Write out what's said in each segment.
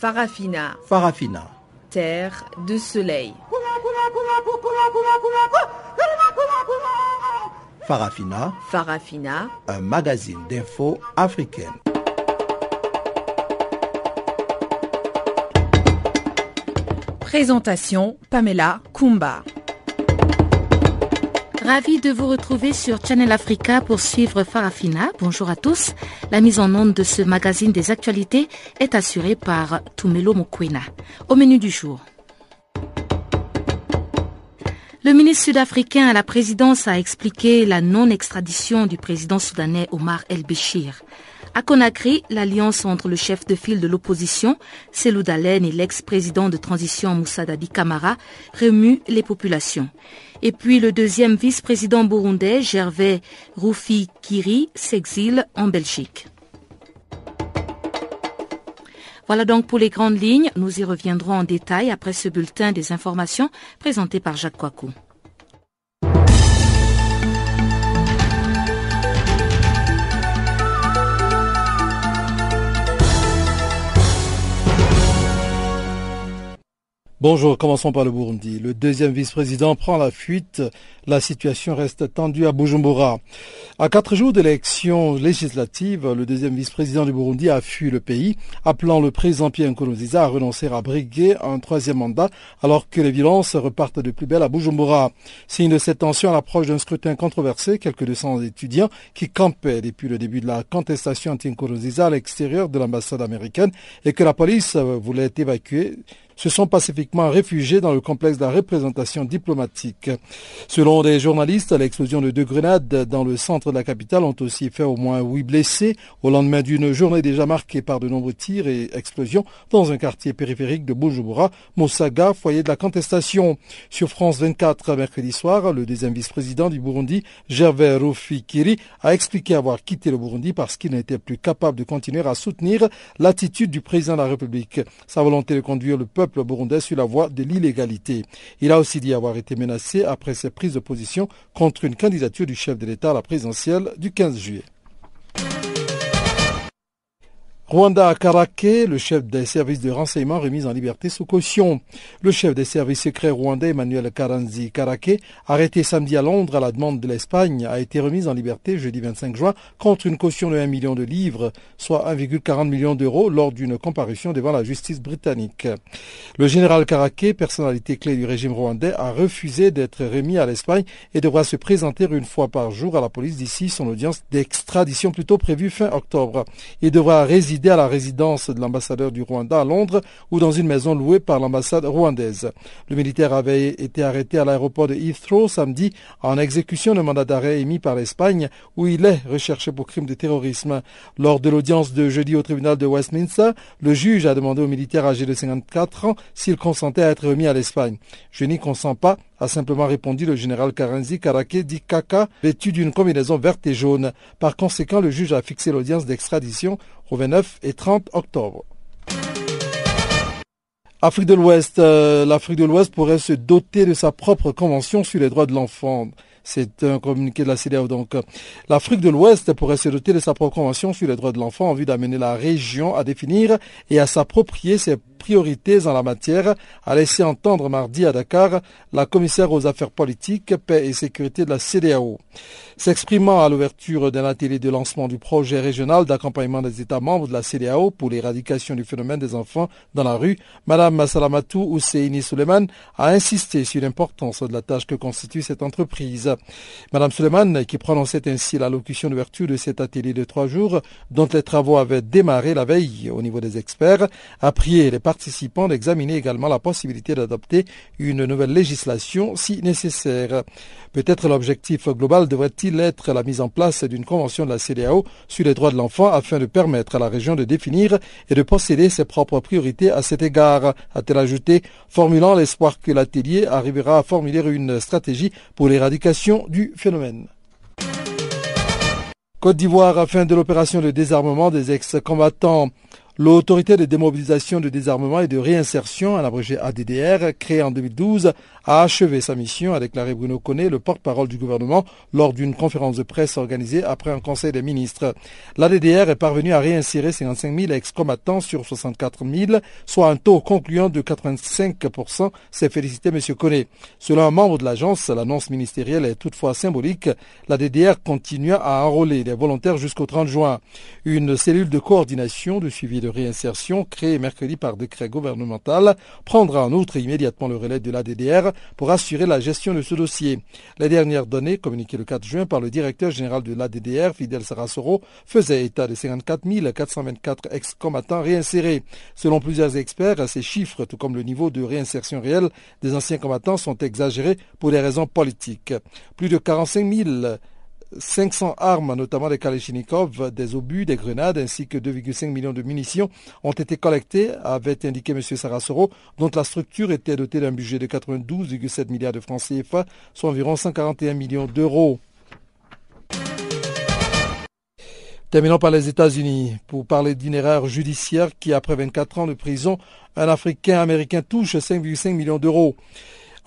Farafina. Farafina. Terre de soleil. Farafina. Farafina. Un magazine d'infos africaine. Présentation Pamela Kumba. Ravi de vous retrouver sur Channel Africa pour suivre Farafina. Bonjour à tous. La mise en onde de ce magazine des actualités est assurée par Tumelo Mokwena. Au menu du jour. Le ministre sud-africain à la présidence a expliqué la non-extradition du président soudanais Omar El-Béchir. À Conakry, l'alliance entre le chef de file de l'opposition, Selou Dalen, et l'ex-président de transition Moussa Dadi Kamara remue les populations. Et puis le deuxième vice-président burundais, Gervais Roufi Kiri, s'exile en Belgique. Voilà donc pour les grandes lignes. Nous y reviendrons en détail après ce bulletin des informations présenté par Jacques Coicou. Bonjour, commençons par le Burundi. Le deuxième vice-président prend la fuite. La situation reste tendue à Bujumbura. À quatre jours de l'élection législative, le deuxième vice-président du Burundi a fui le pays, appelant le président Pierre Nkurunziza à renoncer à briguer un troisième mandat alors que les violences repartent de plus belle à Bujumbura. Signe de cette tension à l'approche d'un scrutin controversé, quelques 200 étudiants qui campaient depuis le début de la contestation anti-Nkurunziza à l'extérieur de l'ambassade américaine et que la police voulait évacuer se sont pacifiquement réfugiés dans le complexe de la représentation diplomatique. Selon des journalistes, l'explosion de deux grenades dans le centre de la capitale ont aussi fait au moins huit blessés au lendemain d'une journée déjà marquée par de nombreux tirs et explosions dans un quartier périphérique de Bujumbura, Mosaga, foyer de la contestation. Sur France 24, mercredi soir, le deuxième vice-président du Burundi, Gervais Rufikiri, a expliqué avoir quitté le Burundi parce qu'il n'était plus capable de continuer à soutenir l'attitude du président de la République. Sa volonté de conduire le peuple peuple burundais sur la voie de l'illégalité. Il a aussi dit avoir été menacé après ses prises de contre une candidature du chef de l'État à la présidentielle du 15 juillet. Rwanda Karake, le chef des services de renseignement remis en liberté sous caution. Le chef des services secrets rwandais Emmanuel Karanzi Karake, arrêté samedi à Londres à la demande de l'Espagne, a été remis en liberté jeudi 25 juin contre une caution de 1 million de livres, soit 1,40 million d'euros lors d'une comparution devant la justice britannique. Le général Karake, personnalité clé du régime rwandais, a refusé d'être remis à l'Espagne et devra se présenter une fois par jour à la police d'ici son audience d'extradition plutôt prévue fin octobre. Il devra résider à la résidence de l'ambassadeur du Rwanda à Londres ou dans une maison louée par l'ambassade rwandaise. Le militaire avait été arrêté à l'aéroport de Heathrow samedi en exécution d'un mandat d'arrêt émis par l'Espagne où il est recherché pour crime de terrorisme. Lors de l'audience de jeudi au tribunal de Westminster, le juge a demandé au militaire âgé de 54 ans s'il consentait à être remis à l'Espagne. Je n'y consens pas, a simplement répondu le général Karenzi Karake dit Kaka, vêtu d'une combinaison verte et jaune. Par conséquent, le juge a fixé l'audience d'extradition au 29 et 30 octobre. Afrique de l'Ouest, euh, l'Afrique de l'Ouest pourrait se doter de sa propre convention sur les droits de l'enfant. C'est un communiqué de la CDAO. Donc, l'Afrique de l'Ouest pourrait se doter de sa propre convention sur les droits de l'enfant en vue d'amener la région à définir et à s'approprier ses priorités en la matière, a laissé entendre mardi à Dakar la commissaire aux affaires politiques, paix et sécurité de la CDAO. S'exprimant à l'ouverture d'un atelier de lancement du projet régional d'accompagnement des États membres de la CDAO pour l'éradication du phénomène des enfants dans la rue, Madame Massalamatou Ousseini Suleiman a insisté sur l'importance de la tâche que constitue cette entreprise. Madame Suleiman, qui prononçait ainsi l'allocution d'ouverture de cet atelier de trois jours, dont les travaux avaient démarré la veille au niveau des experts, a prié les participants d'examiner également la possibilité d'adopter une nouvelle législation si nécessaire. Peut-être l'objectif global devrait-il être la mise en place d'une convention de la CDAO sur les droits de l'enfant afin de permettre à la région de définir et de posséder ses propres priorités à cet égard, a-t-elle ajouté, formulant l'espoir que l'atelier arrivera à formuler une stratégie pour l'éradication du phénomène. Côte d'Ivoire, fin de l'opération de désarmement des ex-combattants L'autorité de démobilisation, de désarmement et de réinsertion, un abrégé ADDR, créée en 2012, a achevé sa mission, a déclaré Bruno Connet, le porte-parole du gouvernement, lors d'une conférence de presse organisée après un conseil des ministres. L'ADDR est parvenu à réinsérer 55 000 ex-combattants sur 64 000, soit un taux concluant de 85%, s'est félicité M. Connet. Selon un membre de l'agence, l'annonce ministérielle est toutefois symbolique. L'ADDR continue à enrôler les volontaires jusqu'au 30 juin. Une cellule de coordination de suivi de réinsertion créée mercredi par décret gouvernemental prendra en outre immédiatement le relais de l'ADDR pour assurer la gestion de ce dossier. Les dernières données, communiquées le 4 juin par le directeur général de l'ADDR, Fidel Sarasoro, faisaient état de 54 424 ex-combattants réinsérés. Selon plusieurs experts, ces chiffres, tout comme le niveau de réinsertion réel des anciens combattants, sont exagérés pour des raisons politiques. Plus de 45 000 500 armes, notamment des Kalachnikov, des obus, des grenades, ainsi que 2,5 millions de munitions ont été collectées, avait indiqué M. Sarasoro, dont la structure était dotée d'un budget de 92,7 milliards de francs CFA, soit environ 141 millions d'euros. Terminons par les États-Unis pour parler d'une erreur judiciaire qui, après 24 ans de prison, un Africain américain touche 5,5 millions d'euros.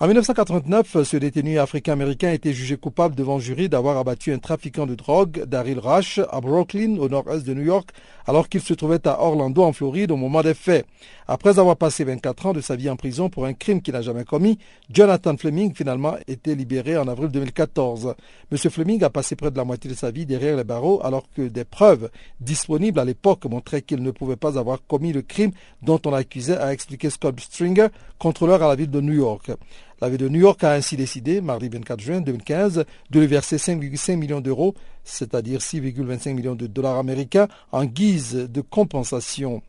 En 1989, ce détenu africain-américain été jugé coupable devant jury d'avoir abattu un trafiquant de drogue, Daryl Rush, à Brooklyn, au nord-est de New York, alors qu'il se trouvait à Orlando, en Floride, au moment des faits. Après avoir passé 24 ans de sa vie en prison pour un crime qu'il n'a jamais commis, Jonathan Fleming finalement été libéré en avril 2014. M. Fleming a passé près de la moitié de sa vie derrière les barreaux alors que des preuves disponibles à l'époque montraient qu'il ne pouvait pas avoir commis le crime dont on l'accusait, a expliqué Scott Stringer, contrôleur à la ville de New York. La ville de New York a ainsi décidé, mardi 24 juin 2015, de lui verser 5,5 millions d'euros, c'est-à-dire 6,25 millions de dollars américains, en guise de compensation.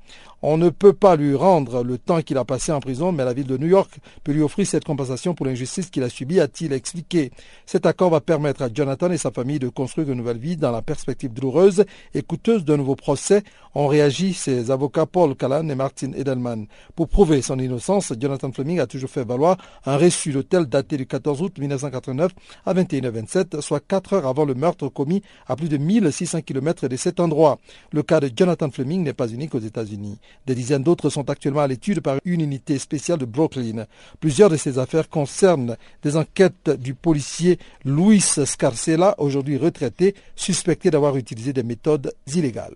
On ne peut pas lui rendre le temps qu'il a passé en prison, mais la ville de New York peut lui offrir cette compensation pour l'injustice qu'il a subie, a-t-il expliqué. Cet accord va permettre à Jonathan et sa famille de construire une nouvelle vie dans la perspective douloureuse et coûteuse d'un nouveau procès, ont réagi ses avocats Paul Callan et Martin Edelman. Pour prouver son innocence, Jonathan Fleming a toujours fait valoir un reçu d'hôtel daté du 14 août 1989 à 21h27, soit 4 heures avant le meurtre commis à plus de 1600 km de cet endroit. Le cas de Jonathan Fleming n'est pas unique aux États-Unis. Des dizaines d'autres sont actuellement à l'étude par une unité spéciale de Brooklyn. Plusieurs de ces affaires concernent des enquêtes du policier Luis Scarcella, aujourd'hui retraité, suspecté d'avoir utilisé des méthodes illégales.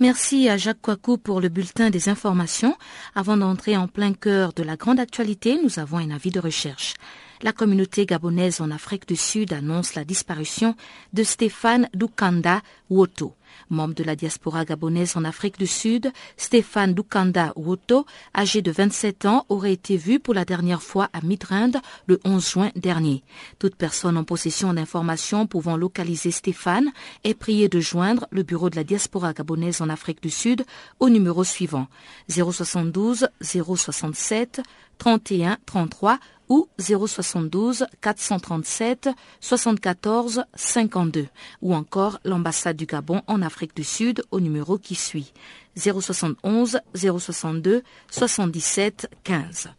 Merci à Jacques Kouakou pour le bulletin des informations. Avant d'entrer en plein cœur de la grande actualité, nous avons un avis de recherche. La communauté gabonaise en Afrique du Sud annonce la disparition de Stéphane Dukanda Woto. Membre de la diaspora gabonaise en Afrique du Sud, Stéphane Dukanda Woto, âgé de 27 ans, aurait été vu pour la dernière fois à Midrand le 11 juin dernier. Toute personne en possession d'informations pouvant localiser Stéphane est priée de joindre le bureau de la diaspora gabonaise en Afrique du Sud au numéro suivant 072 067 31 33 ou 072 437 74 52 ou encore l'ambassade du Gabon en Afrique du Sud au numéro qui suit 071 062 77 15.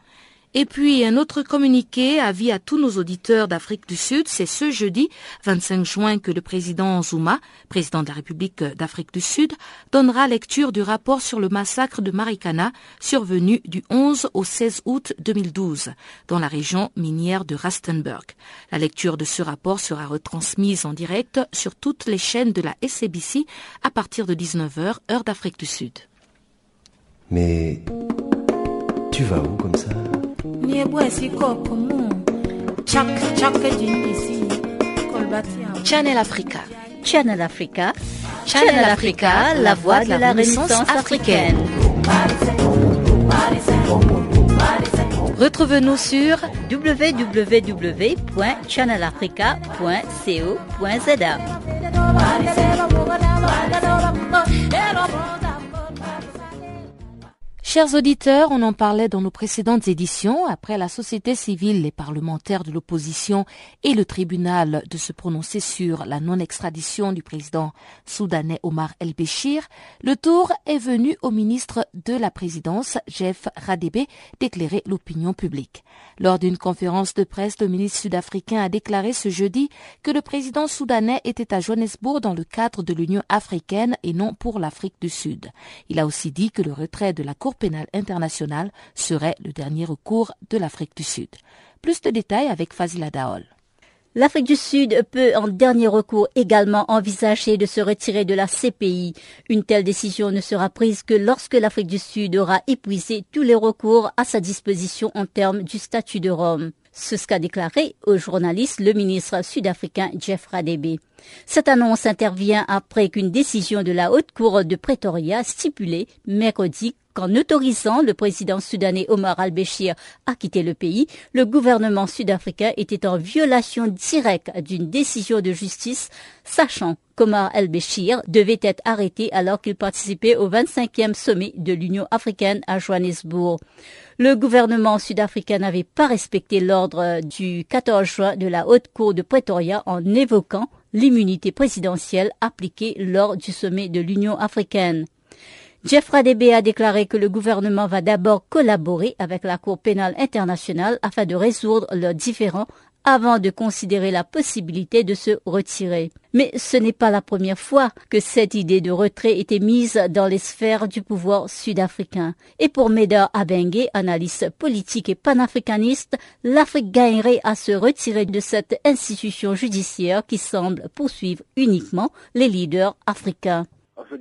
Et puis un autre communiqué, avis à tous nos auditeurs d'Afrique du Sud, c'est ce jeudi 25 juin que le président Zuma, président de la République d'Afrique du Sud, donnera lecture du rapport sur le massacre de Marikana survenu du 11 au 16 août 2012 dans la région minière de Rustenburg. La lecture de ce rapport sera retransmise en direct sur toutes les chaînes de la SABC à partir de 19h heure d'Afrique du Sud. Mais tu vas où comme ça? Channel Africa. Channel Africa. Channel Africa, la voix de la Renaissance africaine. Retrouvez-nous sur www.channelafrica.co.za. Chers auditeurs, on en parlait dans nos précédentes éditions. Après la société civile, les parlementaires de l'opposition et le tribunal de se prononcer sur la non-extradition du président soudanais Omar El-Béchir, le tour est venu au ministre de la Présidence, Jeff Radebe, d'éclairer l'opinion publique. Lors d'une conférence de presse, le ministre sud-africain a déclaré ce jeudi que le président soudanais était à Johannesburg dans le cadre de l'Union africaine et non pour l'Afrique du Sud. Il a aussi dit que le retrait de la Cour pénale internationale serait le dernier recours de l'Afrique du Sud. Plus de détails avec Fazila Daol. L'Afrique du Sud peut en dernier recours également envisager de se retirer de la CPI. Une telle décision ne sera prise que lorsque l'Afrique du Sud aura épuisé tous les recours à sa disposition en termes du statut de Rome. C'est ce qu'a déclaré aux journalistes le ministre sud-africain Jeff Radebe. Cette annonce intervient après qu'une décision de la Haute Cour de Pretoria stipulait mercredi qu'en autorisant le président soudanais Omar al-Béchir à quitter le pays, le gouvernement sud-africain était en violation directe d'une décision de justice, sachant qu'Omar al-Béchir devait être arrêté alors qu'il participait au 25e sommet de l'Union africaine à Johannesburg. Le gouvernement sud-africain n'avait pas respecté l'ordre du 14 juin de la Haute Cour de Pretoria en évoquant l'immunité présidentielle appliquée lors du sommet de l'Union africaine. Jeff Radebe a déclaré que le gouvernement va d'abord collaborer avec la Cour pénale internationale afin de résoudre leurs différends avant de considérer la possibilité de se retirer. Mais ce n'est pas la première fois que cette idée de retrait était mise dans les sphères du pouvoir sud-africain. Et pour Meda Abengue, analyste politique et panafricaniste, l'Afrique gagnerait à se retirer de cette institution judiciaire qui semble poursuivre uniquement les leaders africains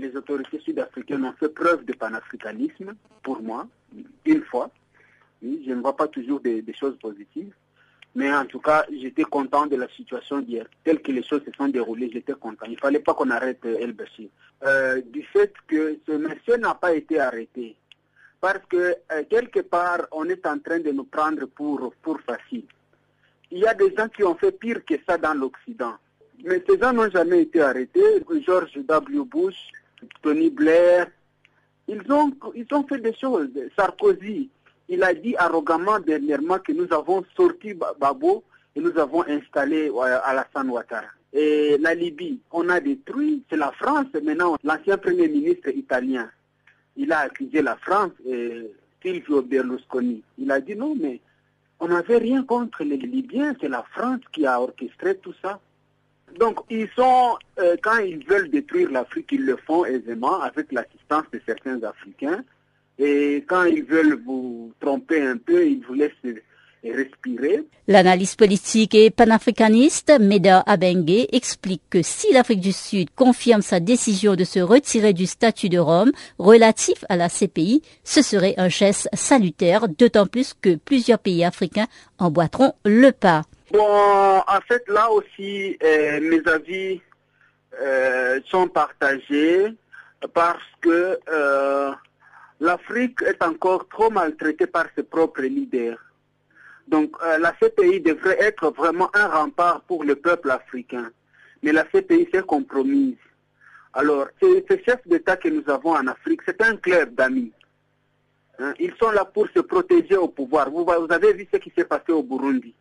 les autorités sud-africaines ont fait preuve de panafricanisme, pour moi, une fois. Je ne vois pas toujours des, choses positives. Mais en tout cas, j'étais content de la situation d'hier. Telle que les choses se sont déroulées, j'étais content. Il ne fallait pas qu'on arrête El Bashir. Euh, du fait que ce monsieur n'a pas été arrêté. Parce que euh, quelque part, on est en train de nous prendre pour, pour facile. Il y a des gens qui ont fait pire que ça dans l'Occident. Mais ces gens n'ont jamais été arrêtés. George W. Bush, Tony Blair, ils ont, ils ont fait des choses. Sarkozy, il a dit arrogamment dernièrement que nous avons sorti Babo et nous avons installé Alassane Ouattara. Et la Libye, on a détruit, c'est la France. Maintenant, l'ancien Premier ministre italien, il a accusé la France, Silvio Berlusconi. Il a dit non, mais on n'avait rien contre les Libyens, c'est la France qui a orchestré tout ça. Donc, ils sont, euh, quand ils veulent détruire l'Afrique, ils le font aisément avec l'assistance de certains Africains. Et quand ils veulent vous tromper un peu, ils vous laissent respirer. L'analyse politique et panafricaniste Meda Abengue explique que si l'Afrique du Sud confirme sa décision de se retirer du statut de Rome relatif à la CPI, ce serait un geste salutaire, d'autant plus que plusieurs pays africains emboîteront le pas. Bon, en fait, là aussi, euh, mes avis euh, sont partagés parce que euh, l'Afrique est encore trop maltraitée par ses propres leaders. Donc la CPI devrait être vraiment un rempart pour le peuple africain. Mais la CPI s'est compromise. Alors, ces, chefs d'État que nous avons en Afrique, c'est un club d'amis. Hein, ils sont là pour se protéger au pouvoir. vous avez vu ce qui s'est passé au Burundi.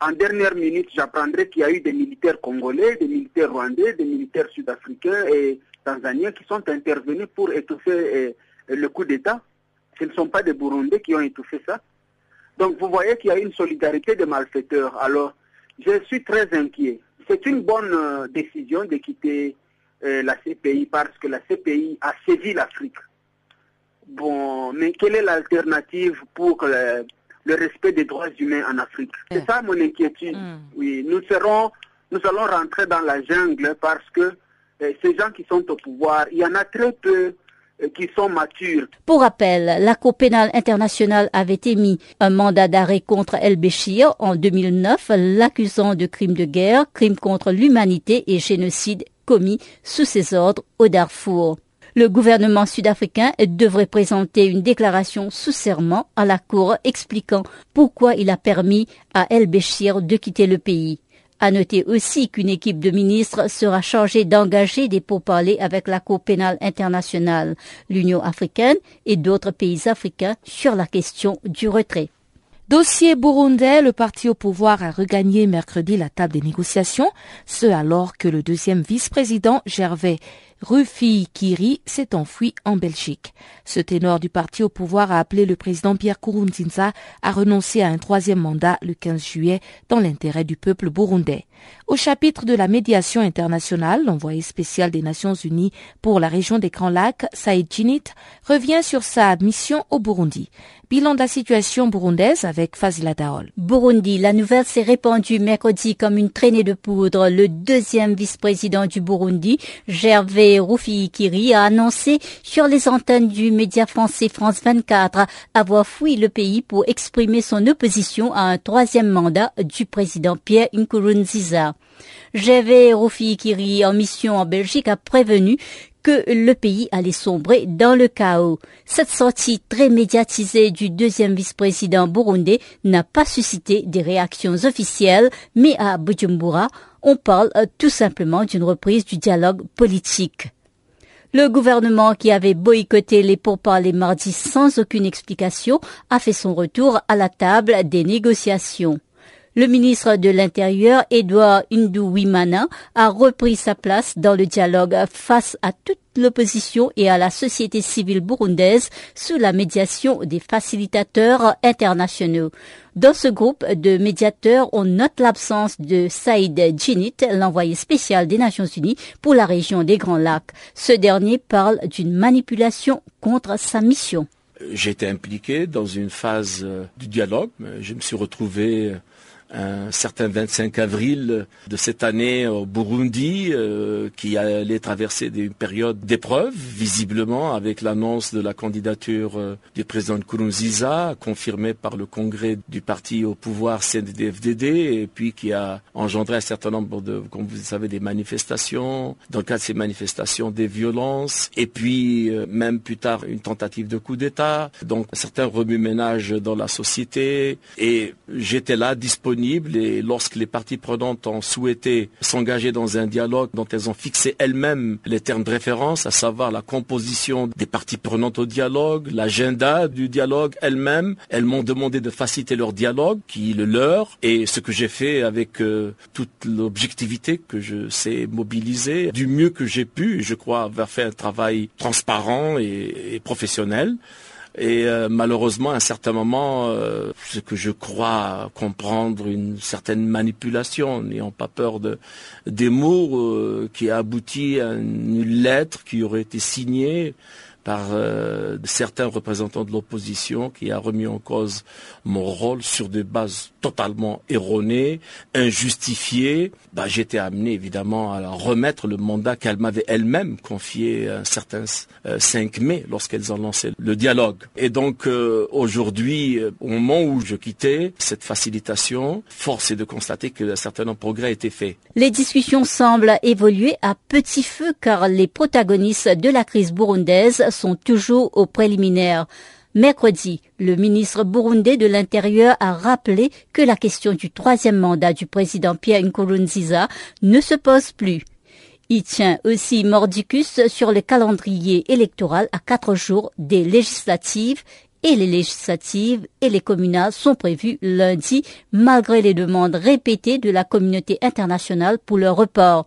En dernière minute, j'apprendrai qu'il y a eu des militaires congolais, des militaires rwandais, des militaires sud-africains et tanzaniens qui sont intervenus pour étouffer le coup d'État. Ce ne sont pas des Burundais qui ont étouffé ça. Donc vous voyez qu'il y a une solidarité des malfaiteurs. Alors, je suis très inquiet. C'est une bonne euh, décision de quitter euh, la CPI parce que la CPI a saisi l'Afrique. Bon, mais quelle est l'alternative pour le, le, respect des droits humains en Afrique? C'est ça mon inquiétude. Mm. Oui, nous serons, nous allons rentrer dans la jungle parce que euh, ces gens qui sont au pouvoir, il y en a très peu euh, Pour rappel, la Cour pénale internationale avait émis un mandat d'arrêt contre El Béchir en 2009, l'accusant de crimes de guerre, crimes contre l'humanité et génocide commis sous ses ordres au Darfour. Le gouvernement sud-africain devrait présenter une déclaration sous serment à la Cour expliquant pourquoi il a permis à El Béchir de quitter le pays. À noter aussi qu'une équipe de ministres sera chargée d'engager des pourparlers avec la Cour pénale internationale, l'Union africaine et d'autres pays africains sur la question du retrait. Dossier burundais, le parti au pouvoir a regagné mercredi la table des négociations, ce alors que le deuxième vice-président Gervais Rufi Kiri s'est enfui en Belgique. Ce ténor du parti au pouvoir a appelé le président Pierre Kourounzinza à renoncer à un troisième mandat le 15 juillet dans l'intérêt du peuple burundais. Au chapitre de la médiation internationale, l'envoyé spécial des Nations Unies pour la région des Grands Lacs, Saïd Jinit, revient sur sa mission au Burundi. Bilan de la situation burundaise avec Fazila Daol. Burundi, la nouvelle s'est répandue mercredi comme une traînée de poudre. Le deuxième vice-président du Burundi, Gervais Rufii-Kiri, a annoncé sur les antennes du média français France 24 avoir fui le pays pour exprimer son opposition à un troisième mandat du président Pierre Nkurunziza. Gervais Rufii-Kiri, en mission en Belgique, a prévenu que le pays allait sombrer dans le chaos. Cette sortie très médiatisée du deuxième vice-président burundais n'a pas suscité des réactions officielles, mais à Bujumbura, on parle euh, tout simplement d'une reprise du dialogue politique. Le gouvernement qui avait boycotté les pourparlers mardi sans aucune explication a fait son retour à la table des négociations. Le ministre de l'Intérieur, Edouard Wimana, a repris sa place dans le dialogue face à toute l'opposition et à la société civile burundaise sous la médiation des facilitateurs internationaux. Dans ce groupe de médiateurs, on note l'absence de Saïd Djinit, l'envoyé spécial des Nations Unies pour la région des Grands Lacs. Ce dernier parle d'une manipulation contre sa mission. Été impliqué dans une phase du dialogue. Je me suis retrouvé un certain 25 avril de cette année au Burundi, euh, qui allait traverser des périodes d'épreuve, visiblement, avec l'annonce de la candidature euh, du président Nkurunziza, confirmée par le congrès du parti au pouvoir CNDD-FDD, et puis qui a engendré un certain nombre de, comme vous savez, des manifestations, dans le cas de ces manifestations, des violences, et puis euh, même plus tard une tentative de coup d'État, donc un certain remue-ménage dans la société, et j'étais là disponible et lorsque les parties prenantes ont souhaité s'engager dans un dialogue dont elles ont fixé elles-mêmes les termes de référence, à savoir la composition des parties prenantes au dialogue, l'agenda du dialogue elles-mêmes, elles m'ont demandé de faciliter leur dialogue, qui est le leur, et ce que j'ai fait avec euh, toute l'objectivité que je sais mobiliser, du mieux que j'ai pu, je crois avoir fait un travail transparent et professionnel. Et euh, malheureusement, à un certain moment, euh, ce que je crois comprendre une certaine manipulation, n'ayant pas peur de des mots, euh, qui a abouti à une lettre qui aurait été signée par certains représentants de l'opposition qui a remis en cause mon rôle sur des bases totalement erronées, injustifiées. Bah, J'étais amené évidemment à remettre le mandat qu'elle m'avait elle-même confié un certain 5 euh, mai lorsqu'elles ont lancé le dialogue. Et donc euh, aujourd'hui, au moment où je quittais cette facilitation, force est de constater que certains progrès étaient faits. Les discussions semblent évoluer à petit feu car les protagonistes de la crise burundaise sont toujours aux préliminaires. Mercredi, le ministre burundais de l'Intérieur a rappelé que la question du troisième mandat du président Pierre Nkurunziza ne se pose plus. Il tient aussi mordicus sur le calendrier électoral à quatre jours des législatives et les législatives et les communales sont prévues lundi malgré les demandes répétées de la communauté internationale pour leur report.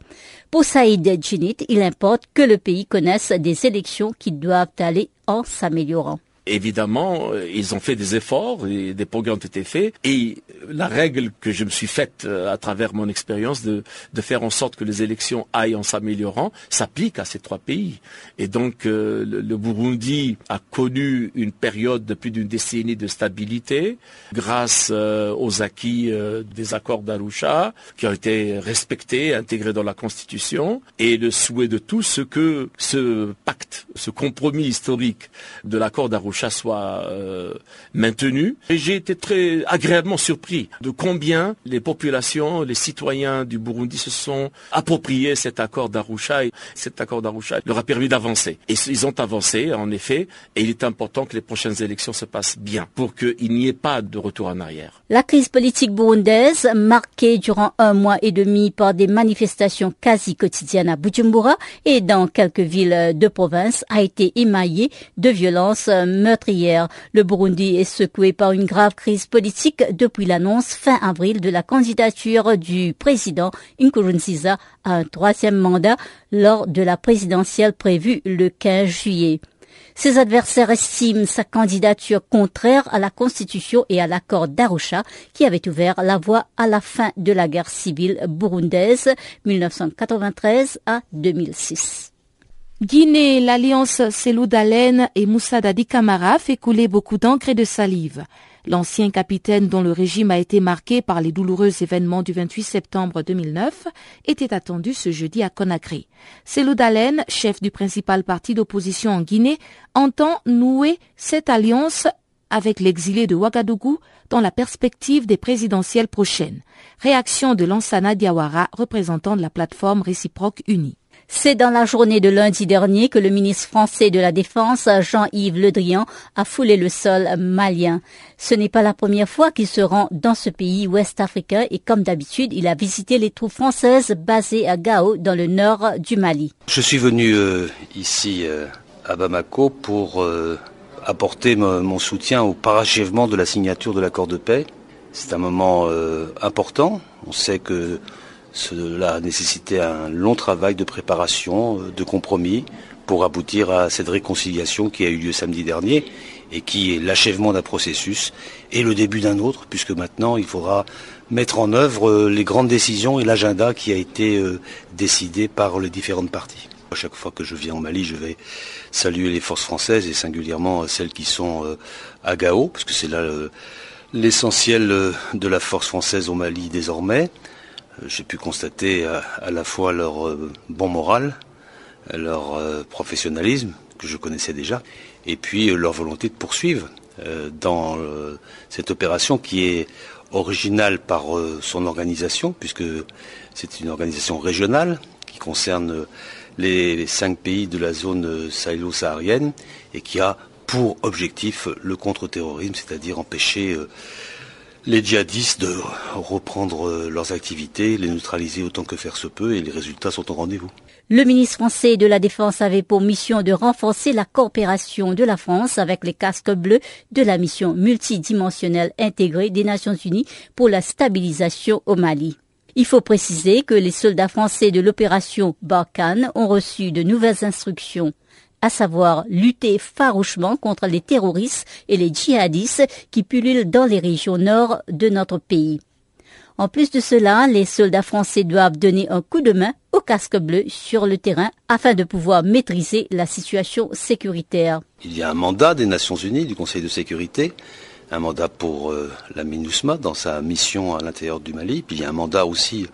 Pour Saïd Djinit, il importe que le pays connaisse des élections qui doivent aller en s'améliorant. Évidemment, euh, ils ont fait des efforts et des progrès ont été faits. Et la règle que je me suis faite euh, à travers mon expérience de, faire en sorte que les élections aillent en s'améliorant s'applique à ces trois pays. Et donc, le, le, Burundi a connu une période de plus d'une décennie de stabilité grâce aux acquis des accords d'Arusha qui ont été respectés, intégrés dans la Constitution et le souhait de tous ce que ce pacte, ce compromis historique de l'accord d'Arusha soit euh, maintenu. Et j'ai été très agréablement surpris de combien les populations, les citoyens du Burundi se sont appropriés cet accord d'Arusha. Et cet accord d'Arusha leur a permis d'avancer. Et ils ont avancé, en effet, et il est important que les prochaines élections se passent bien pour qu'il n'y ait pas de retour en arrière. La crise politique burundaise, marquée durant un mois et demi par des manifestations quasi quotidiennes à Bujumbura et dans quelques villes de province, a été émaillée de violences Le Burundi est secoué par une grave crise politique depuis l'annonce fin avril de la candidature du président Nkurunziza à un troisième mandat lors de la présidentielle prévue le 15 juillet. Ses adversaires estiment sa candidature contraire à la Constitution et à l'accord d'Arusha qui avait ouvert la voie à la fin de la guerre civile burundaise 1993 à 2006. Guinée, l'alliance Selou Dalen et Moussa Dadi Kamara fait couler beaucoup d'encre et de salive. L'ancien capitaine dont le régime a été marqué par les douloureux événements du 28 septembre 2009 était attendu ce jeudi à Conakry. Selou Dalen, chef du principal parti d'opposition en Guinée, entend nouer cette alliance avec l'exilé de Ouagadougou dans la perspective des présidentielles prochaines. Réaction de Lansana Diawara, représentant de la plateforme réciproque unie. C'est dans la journée de lundi dernier que le ministre français de la Défense, Jean-Yves Le Drian, a foulé le sol malien. Ce n'est pas la première fois qu'il se rend dans ce pays ouest africain et comme d'habitude, il a visité les troupes françaises basées à Gao dans le nord du Mali. Je suis venu euh, ici euh, à Bamako pour euh, apporter mon soutien au parachèvement de la signature de l'accord de paix. C'est un moment important. On sait que cela a nécessité un long travail de préparation, euh, de compromis, pour aboutir à cette réconciliation qui a eu lieu samedi dernier et qui est l'achèvement d'un processus et le début d'un autre, puisque maintenant il faudra mettre en œuvre euh, les grandes décisions et l'agenda qui a été euh, décidé par les différentes parties. À chaque fois que je viens au Mali, je vais saluer les forces françaises et singulièrement celles qui sont à Gao, parce que c'est là l'essentiel de la force française au Mali désormais. Euh, j'ai pu constater à, la fois leur euh, bon moral, leur euh, professionnalisme, que je connaissais déjà, et puis leur volonté de poursuivre dans cette opération qui est originale par son organisation, puisque c'est une organisation régionale qui concerne les cinq pays de la zone sahélo-saharienne et qui a pour objectif le contre-terrorisme, c'est-à-dire empêcher les djihadistes de reprendre euh, leurs activités, les neutraliser autant que faire se peut et les résultats sont au rendez-vous. Le ministre français de la Défense avait pour mission de renforcer la coopération de la France avec les casques bleus de la mission multidimensionnelle intégrée des Nations Unies pour la stabilisation au Mali. Il faut préciser que les soldats français de l'opération Barkhane ont reçu de nouvelles instructions à savoir lutter farouchement contre les terroristes et les djihadistes qui pullulent dans les régions nord de notre pays. En plus de cela, les soldats français doivent donner un coup de main au casque bleu sur le terrain afin de pouvoir maîtriser la situation sécuritaire. Il y a un mandat des Nations Unies, du Conseil de sécurité, un mandat pour euh, la MINUSMA dans sa mission à l'intérieur du Mali, puis il y a un mandat aussi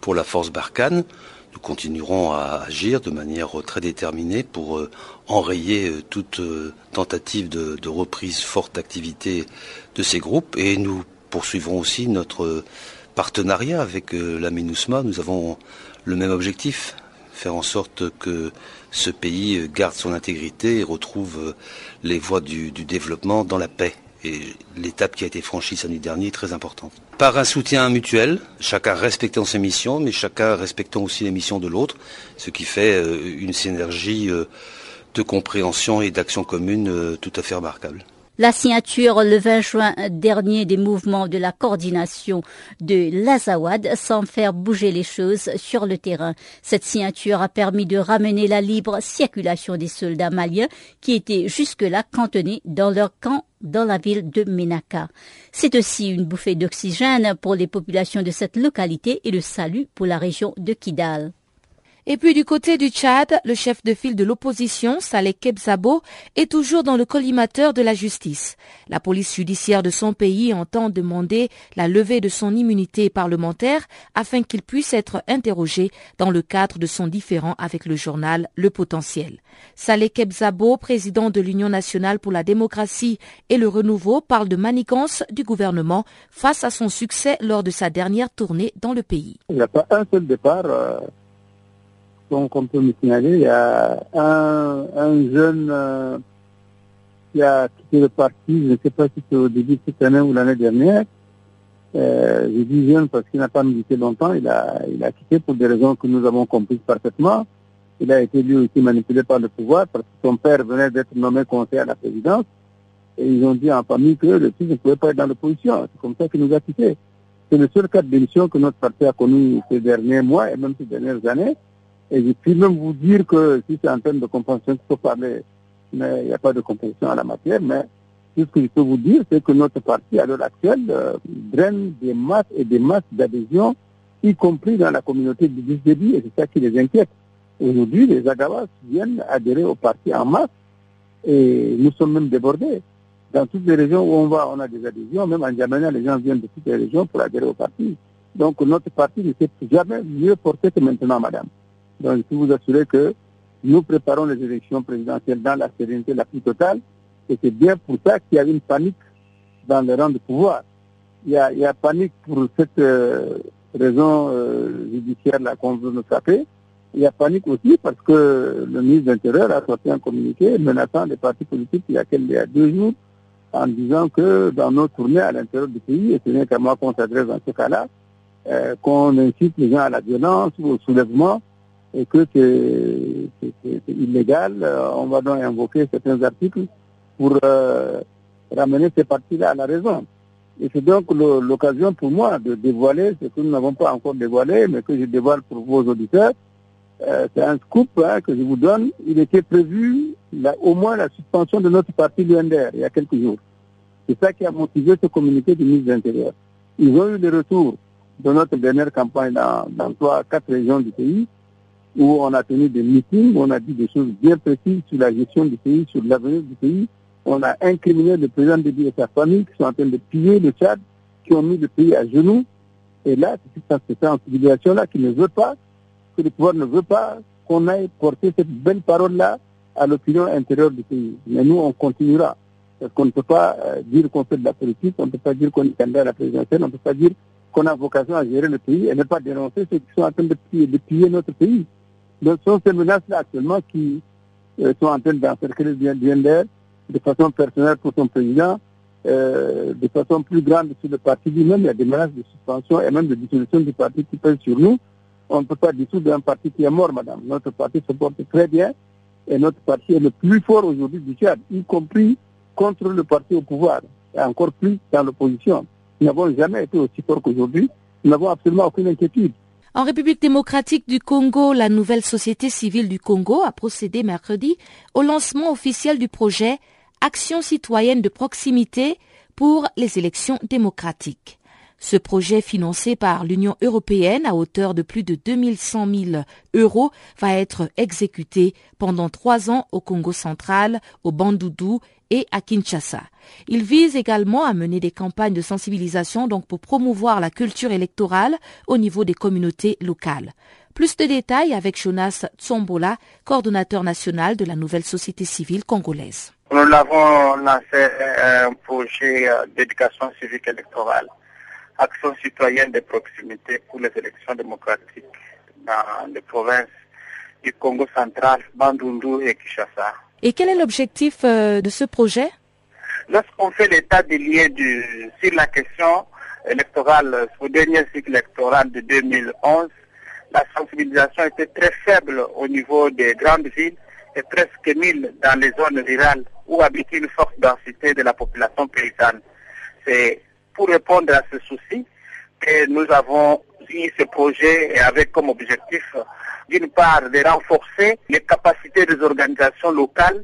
pour la force Barkhane. Nous continuerons à agir de manière très déterminée pour euh, enrayer euh, toute euh, tentative de, reprise forte d'activité de ces groupes et nous poursuivrons aussi notre partenariat avec la MINUSMA. Nous avons le même objectif, faire en sorte que ce pays garde son intégrité et retrouve les voies du développement dans la paix et l'étape qui a été franchie samedi dernier est très importante. Par un soutien mutuel, chacun respectant ses missions, mais chacun respectant aussi les missions de l'autre, ce qui fait euh, une synergie euh, de compréhension et d'action commune euh, tout à fait remarquable. La signature le 20 juin dernier des mouvements de la coordination de l'Azawad sans faire bouger les choses sur le terrain. Cette signature a permis de ramener la libre circulation des soldats maliens qui étaient jusque-là cantonnés dans leur camp dans la ville de Menaka. C'est aussi une bouffée d'oxygène pour les populations de cette localité et le salut pour la région de Kidal. Et puis du côté du Tchad, le chef de file de l'opposition, Saleh Kebzabo, est toujours dans le collimateur de la justice. La police judiciaire de son pays entend demander la levée de son immunité parlementaire afin qu'il puisse être interrogé dans le cadre de son différend avec le journal Le Potentiel. Saleh Kebzabo, président de l'Union nationale pour la démocratie et le renouveau, parle de manigance du gouvernement face à son succès lors de sa dernière tournée dans le pays. Il n'y a pas un seul départ. Euh, donc on peut me signaler, il y a un, jeune euh, qui a quitté le parti, je ne sais pas si c'est au début de cette année ou l'année dernière. Euh, je dis jeune parce qu'il n'a pas milité longtemps, il a, il a quitté pour des raisons que nous avons comprises parfaitement. Il a été lui aussi manipulé par le pouvoir parce que son père venait d'être nommé conseiller à la présidence. Et ils ont dit en famille que le fils ne pouvait pas être dans l'opposition. C'est comme ça qu'il nous a quittés. C'est le seul cas de démission que notre parti a connu ces derniers mois et même ces dernières années. Et je puis même vous dire que si c'est en termes de compensation qu'il faut parler, mais il n'y a pas de compensation à la matière, mais tout ce que je peux vous dire, c'est que notre parti, à l'heure actuelle, euh, draine des masses et des masses d'adhésion, y compris dans la communauté du débit, et c'est ça qui les inquiète. Aujourd'hui, les Agawas viennent adhérer au parti en masse, et nous sommes même débordés. Dans toutes les régions où on va, on a des adhésions, même en Djamena, les gens viennent de toutes les régions pour adhérer au parti. Donc notre parti ne s'est jamais mieux porté que maintenant, madame. Donc, je peux vous assurer que nous préparons les élections présidentielles dans la sérénité la plus totale. Et c'est bien pour ça qu'il y a une panique dans les rangs de pouvoir. Il y a, panique pour cette euh, raison euh, judiciaire qu'on veut nous taper. Il y a panique aussi parce que le ministre de l'Intérieur a sorti un communiqué menaçant les partis politiques il y a, il deux jours en disant que dans nos tournées à l'intérieur du pays, et ce n'est qu'à moi qu'on s'adresse dans ce cas-là, euh, qu'on incite les gens à la violence ou au soulèvement, et que c'est illégal, euh, on va donc invoquer certains articles pour euh, ramener ces partis-là à la raison. Et c'est donc l'occasion pour moi de dévoiler ce que nous n'avons pas encore dévoilé, mais que je dévoile pour vos auditeurs. Euh, c'est un scoop hein, que je vous donne. Il était prévu au moins la suspension de notre parti l'UNDR il y a quelques jours. C'est ça qui a motivé ce communiqué du ministre de l'Intérieur. Ils ont eu les retours de notre dernière campagne dans, dans trois, quatre régions du pays où on a tenu des meetings, on a dit des choses bien précises sur la gestion du pays, sur l'avenir du pays. On a incriminé le président de et sa famille qui sont en train de piller le Tchad, qui ont mis le pays à genoux. Et là, c'est cette sensibilisation-là qui ne veut pas, que le pouvoir ne veut pas qu'on aille porter cette belle parole-là à l'opinion intérieure du pays. Mais nous, on continuera. Parce qu'on ne peut pas euh, dire qu'on fait de la politique, on ne peut pas dire qu'on est candidat à la présidentielle, on ne peut pas dire qu'on a vocation à gérer le pays et ne pas dénoncer ceux qui sont en train de de piller notre pays. Donc, ce sont ces menaces-là actuellement qui euh, sont en train d'encercler le DNR de façon personnelle pour son président, euh, de façon plus grande sur le parti lui-même. Il y a des menaces de suspension et même de dissolution du parti qui pèsent sur nous. On ne peut pas dissoudre un parti qui est mort, madame. Notre parti se porte très bien et notre parti est le plus fort aujourd'hui du Tchad, y compris contre le parti au pouvoir et encore plus dans l'opposition. Nous n'avons jamais été aussi forts qu'aujourd'hui. Nous n'avons absolument aucune inquiétude. En République démocratique du Congo, la nouvelle société civile du Congo a procédé mercredi au lancement officiel du projet Action citoyenne de proximité pour les élections démocratiques. Ce projet financé par l'Union européenne à hauteur de plus de 2100 000 euros va être exécuté pendant trois ans au Congo central, au Bandoudou et à Kinshasa. Il vise également à mener des campagnes de sensibilisation donc pour promouvoir la culture électorale au niveau des communautés locales. Plus de détails avec Jonas Tsombola, coordonnateur national de la nouvelle société civile congolaise. Nous l'avons lancé un projet d'éducation civique électorale, action citoyenne de proximité pour les élections démocratiques dans les provinces du Congo central, Bandundu et Kinshasa. Et quel est l'objectif euh, de ce projet? Lorsqu'on fait l'état des liens sur la question électorale, au dernier cycle électoral de 2011, la sensibilisation était très faible au niveau des grandes villes et presque 1000 dans les zones rurales où habite une forte densité de la population paysanne. C'est pour répondre à ce souci que nous avons eu ce projet avec comme objectif, d'une part, de renforcer les capacités des organisations locales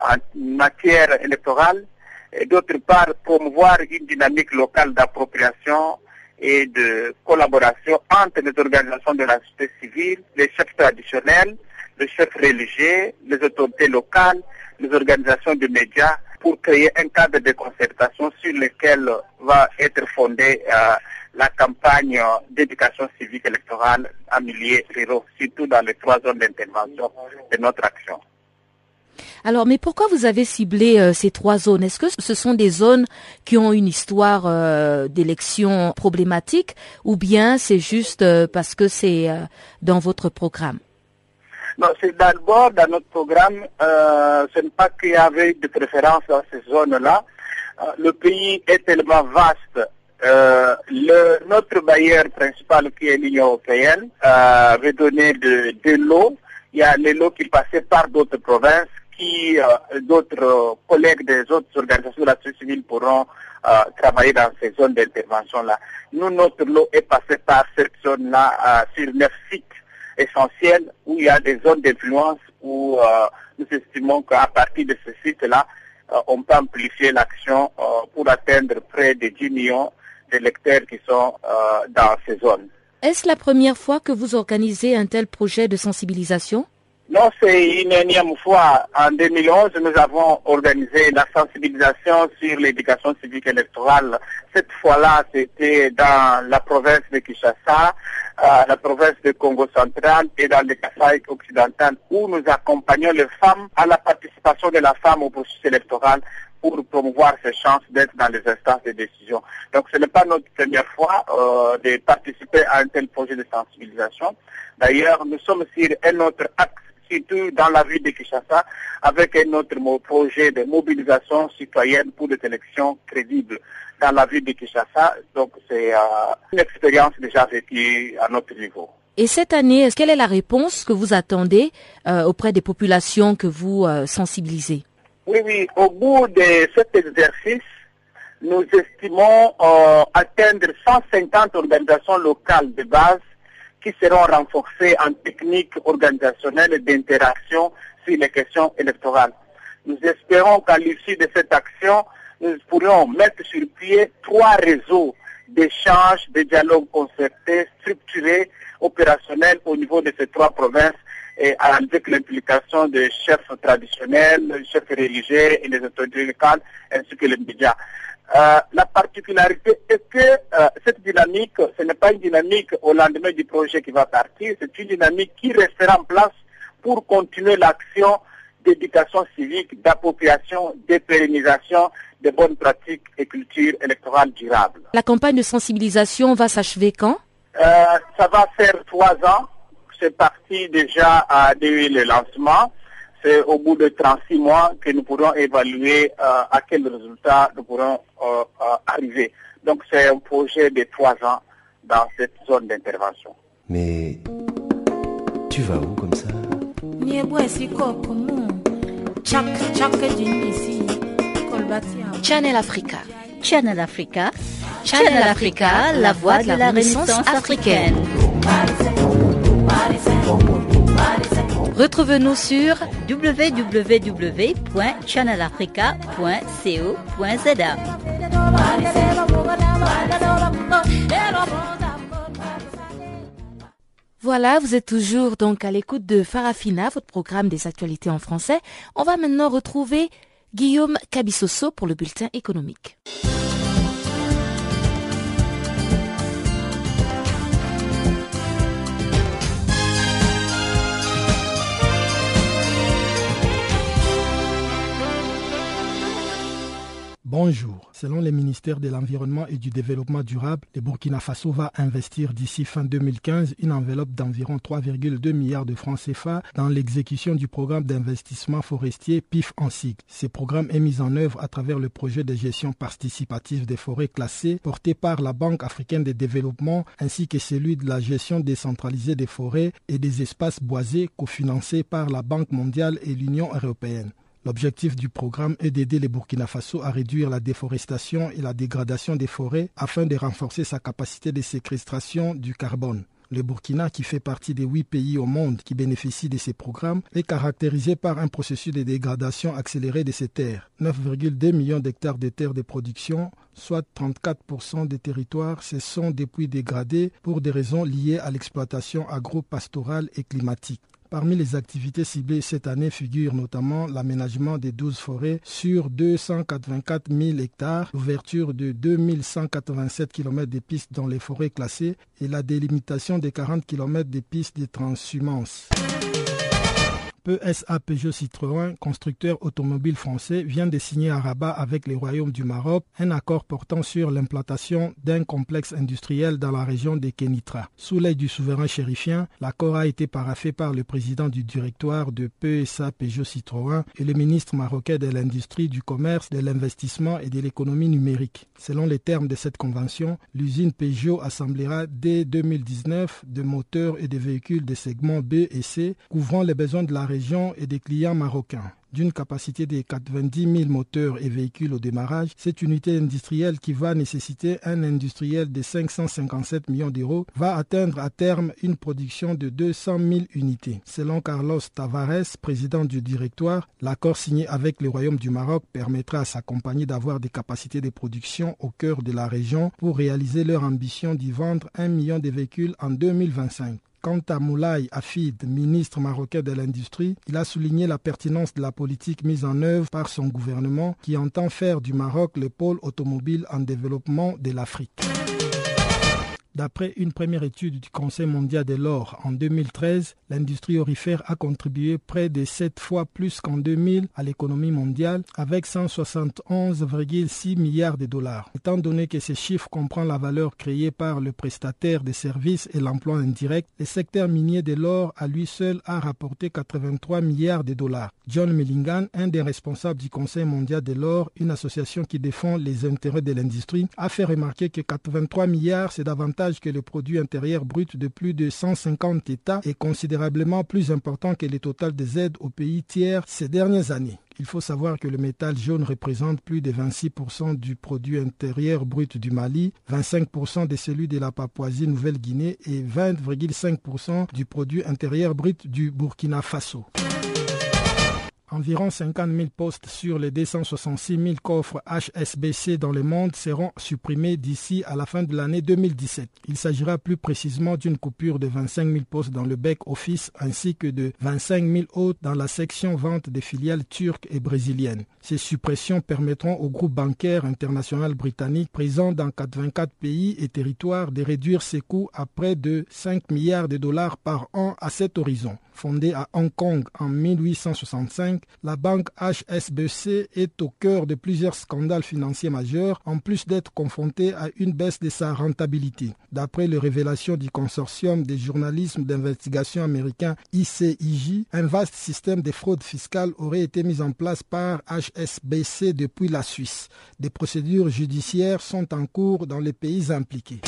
en matière électorale et d'autre part, promouvoir une dynamique locale d'appropriation et de collaboration entre les organisations de la société civile, les chefs traditionnels, les chefs religieux, les autorités locales, les organisations de médias, pour créer un cadre de concertation sur lequel va être fondée euh, la campagne d'éducation civique électorale en milieu ruraux, surtout dans les trois zones d'intervention de notre action. Alors, mais pourquoi vous avez ciblé euh, ces trois zones? Est-ce que ce sont des zones qui ont une histoire euh, d'élection problématique ou bien c'est juste euh, parce que c'est dans votre programme? Non, c'est d'abord dans notre programme. ce n'est pas qu'il y avait de préférence dans ces zones-là. le pays est tellement vaste le, notre bailleur principal, qui est l'Union européenne, euh, avait donné de, de l'eau. Il y a les lots qui passaient par d'autres provinces euh, d'autres euh, collègues des autres organisations de la société civile pourront euh, travailler dans ces zones d'intervention-là. Nous, notre lot est passé par cette zone-là sur neuf sites essentiels où il y a des zones d'influence où nous estimons qu'à partir de ces sites-là, on peut amplifier l'action pour atteindre près de 10 millions d'électeurs qui sont dans ces zones. Est-ce la première fois que vous organisez un tel projet de sensibilisation? Non, c'est une énième fois. En 2011, nous avons organisé la sensibilisation sur l'éducation civique électorale. Cette fois-là, c'était dans la province de Kinshasa, euh, la province de Congo central et dans le Kasaï occidental, où nous accompagnons les femmes à la participation de la femme au processus électoral pour promouvoir ses chances d'être dans les instances de décision. Donc ce n'est pas notre première fois euh, de participer à un tel projet de sensibilisation. D'ailleurs, nous sommes sur un autre axe surtout dans la ville de Kinshasa, avec un autre projet de mobilisation citoyenne pour des élections crédibles dans la ville de Kinshasa. Donc c'est euh, une expérience déjà vécue à notre niveau. Et cette année, quelle est la réponse que vous attendez euh, auprès des populations que vous sensibilisez? Oui, oui. Au bout de cet exercice, nous estimons atteindre 150 organisations locales de base qui seront renforcés en technique organisationnelle d'interaction sur les questions électorales. Nous espérons qu'à l'issue de cette action, nous pourrons mettre sur pied trois réseaux d'échanges, de dialogues concertés, structurés, opérationnels au niveau de ces trois provinces et avec l'implication des chefs traditionnels, des chefs religieux et les autorités locales ainsi que les médias. Euh, la particularité est que euh, cette dynamique, ce n'est pas une dynamique au lendemain du projet qui va partir, c'est une dynamique qui restera en place pour continuer l'action d'éducation civique, d'appropriation, de pérennisation de bonnes pratiques et culture électorale durable. La campagne de sensibilisation va s'achever quand? Euh, Ça va faire trois ans. C'est parti déjà à le lancement c'est au bout de 36 mois que nous pourrons évaluer euh, à quel résultat nous pourrons euh, euh, arriver. Donc c'est un projet de trois ans dans cette zone d'intervention. Mais tu vas où comme ça? Channel Africa. Channel Africa. Channel Africa, la voix de la Renaissance africaine. Retrouvez-nous sur www.channelafrica.co.za. Voilà, vous êtes toujours donc à l'écoute de Farafina, votre programme des actualités en français. On va maintenant retrouver Guillaume Cabissoso pour le bulletin économique. Bonjour. Selon les ministères de l'Environnement et du Développement durable, le Burkina Faso va investir d'ici fin 2015 une enveloppe d'environ 3,2 milliards de francs CFA dans l'exécution du programme d'investissement forestier PIF en cycle. Ce programme est mis en œuvre à travers le projet de gestion participative des forêts classées porté par la Banque africaine de développement ainsi que celui de la gestion décentralisée des forêts et des espaces boisés cofinancé par la Banque mondiale et l'Union européenne. L'objectif du programme est d'aider les Burkina Faso à réduire la déforestation et la dégradation des forêts afin de renforcer sa capacité de séquestration du carbone. Le Burkina, qui fait partie des huit pays au monde qui bénéficient de ces programmes, est caractérisé par un processus de dégradation accélérée de ses terres. 9,2 millions d'hectares de terres de production, soit 34% des territoires, se sont depuis dégradés pour des raisons liées à l'exploitation agro-pastorale et climatique. Parmi les activités ciblées cette année figurent notamment l'aménagement des 12 forêts sur 284 000 hectares, l'ouverture de 2187 km de pistes dans les forêts classées et la délimitation des 40 km de pistes de transhumance. PSA Peugeot Citroën, constructeur automobile français, vient de signer à Rabat avec le Royaume du Maroc un accord portant sur l'implantation d'un complexe industriel dans la région de Kenitra. Sous l'aide du souverain chérifien, l'accord a été paraffé par le président du directoire de PSA Peugeot Citroën et le ministre marocain de l'Industrie, du Commerce, de l'Investissement et de l'économie numérique. Selon les termes de cette convention, l'usine Peugeot assemblera dès 2019 de moteurs et de véhicules de segment B et C couvrant les besoins de la région et des clients marocains. D'une capacité de 90 000 moteurs et véhicules au démarrage, cette unité industrielle qui va nécessiter un industriel de 557 millions d'euros va atteindre à terme une production de 200 000 unités. Selon Carlos Tavares, président du directoire, l'accord signé avec le Royaume du Maroc permettra à sa compagnie d'avoir des capacités de production au cœur de la région pour réaliser leur ambition d'y vendre un million de véhicules en 2025. Quant à Moulay Afid, ministre marocain de l'Industrie, il a souligné la pertinence de la politique mise en œuvre par son gouvernement qui entend faire du Maroc le pôle automobile en développement de l'Afrique. D'après une première étude du Conseil mondial de l'or en 2013, l'industrie orifère a contribué près de 7 fois plus qu'en 2000 à l'économie mondiale avec 171,6 milliards de dollars. Étant donné que ce chiffre comprend la valeur créée par le prestataire des services et l'emploi indirect, le secteur minier de l'or à lui seul a rapporté 83 milliards de dollars. John Millingan, un des responsables du Conseil mondial de l'or, une association qui défend les intérêts de l'industrie, a fait remarquer que 83 milliards c'est davantage que le produit intérieur brut de plus de 150 États est considérablement plus important que le total des aides aux pays tiers ces dernières années. Il faut savoir que le métal jaune représente plus de 26% du produit intérieur brut du Mali, 25% de celui de la Papouasie-Nouvelle-Guinée et 20,5% du produit intérieur brut du Burkina Faso. Environ 50 000 postes sur les 266 000 coffres HSBC dans le monde seront supprimés d'ici à la fin de l'année 2017. Il s'agira plus précisément d'une coupure de 25 000 postes dans le back-office ainsi que de 25 000 autres dans la section vente des filiales turques et brésiliennes. Ces suppressions permettront au groupe bancaire international britannique présent dans 84 pays et territoires de réduire ses coûts à près de 5 milliards de dollars par an à cet horizon. Fondée à Hong Kong en 1865, la banque HSBC est au cœur de plusieurs scandales financiers majeurs, en plus d'être confrontée à une baisse de sa rentabilité. D'après les révélations du consortium des journalismes d'investigation américain ICIJ, un vaste système de fraude fiscale aurait été mis en place par HSBC depuis la Suisse. Des procédures judiciaires sont en cours dans les pays impliqués.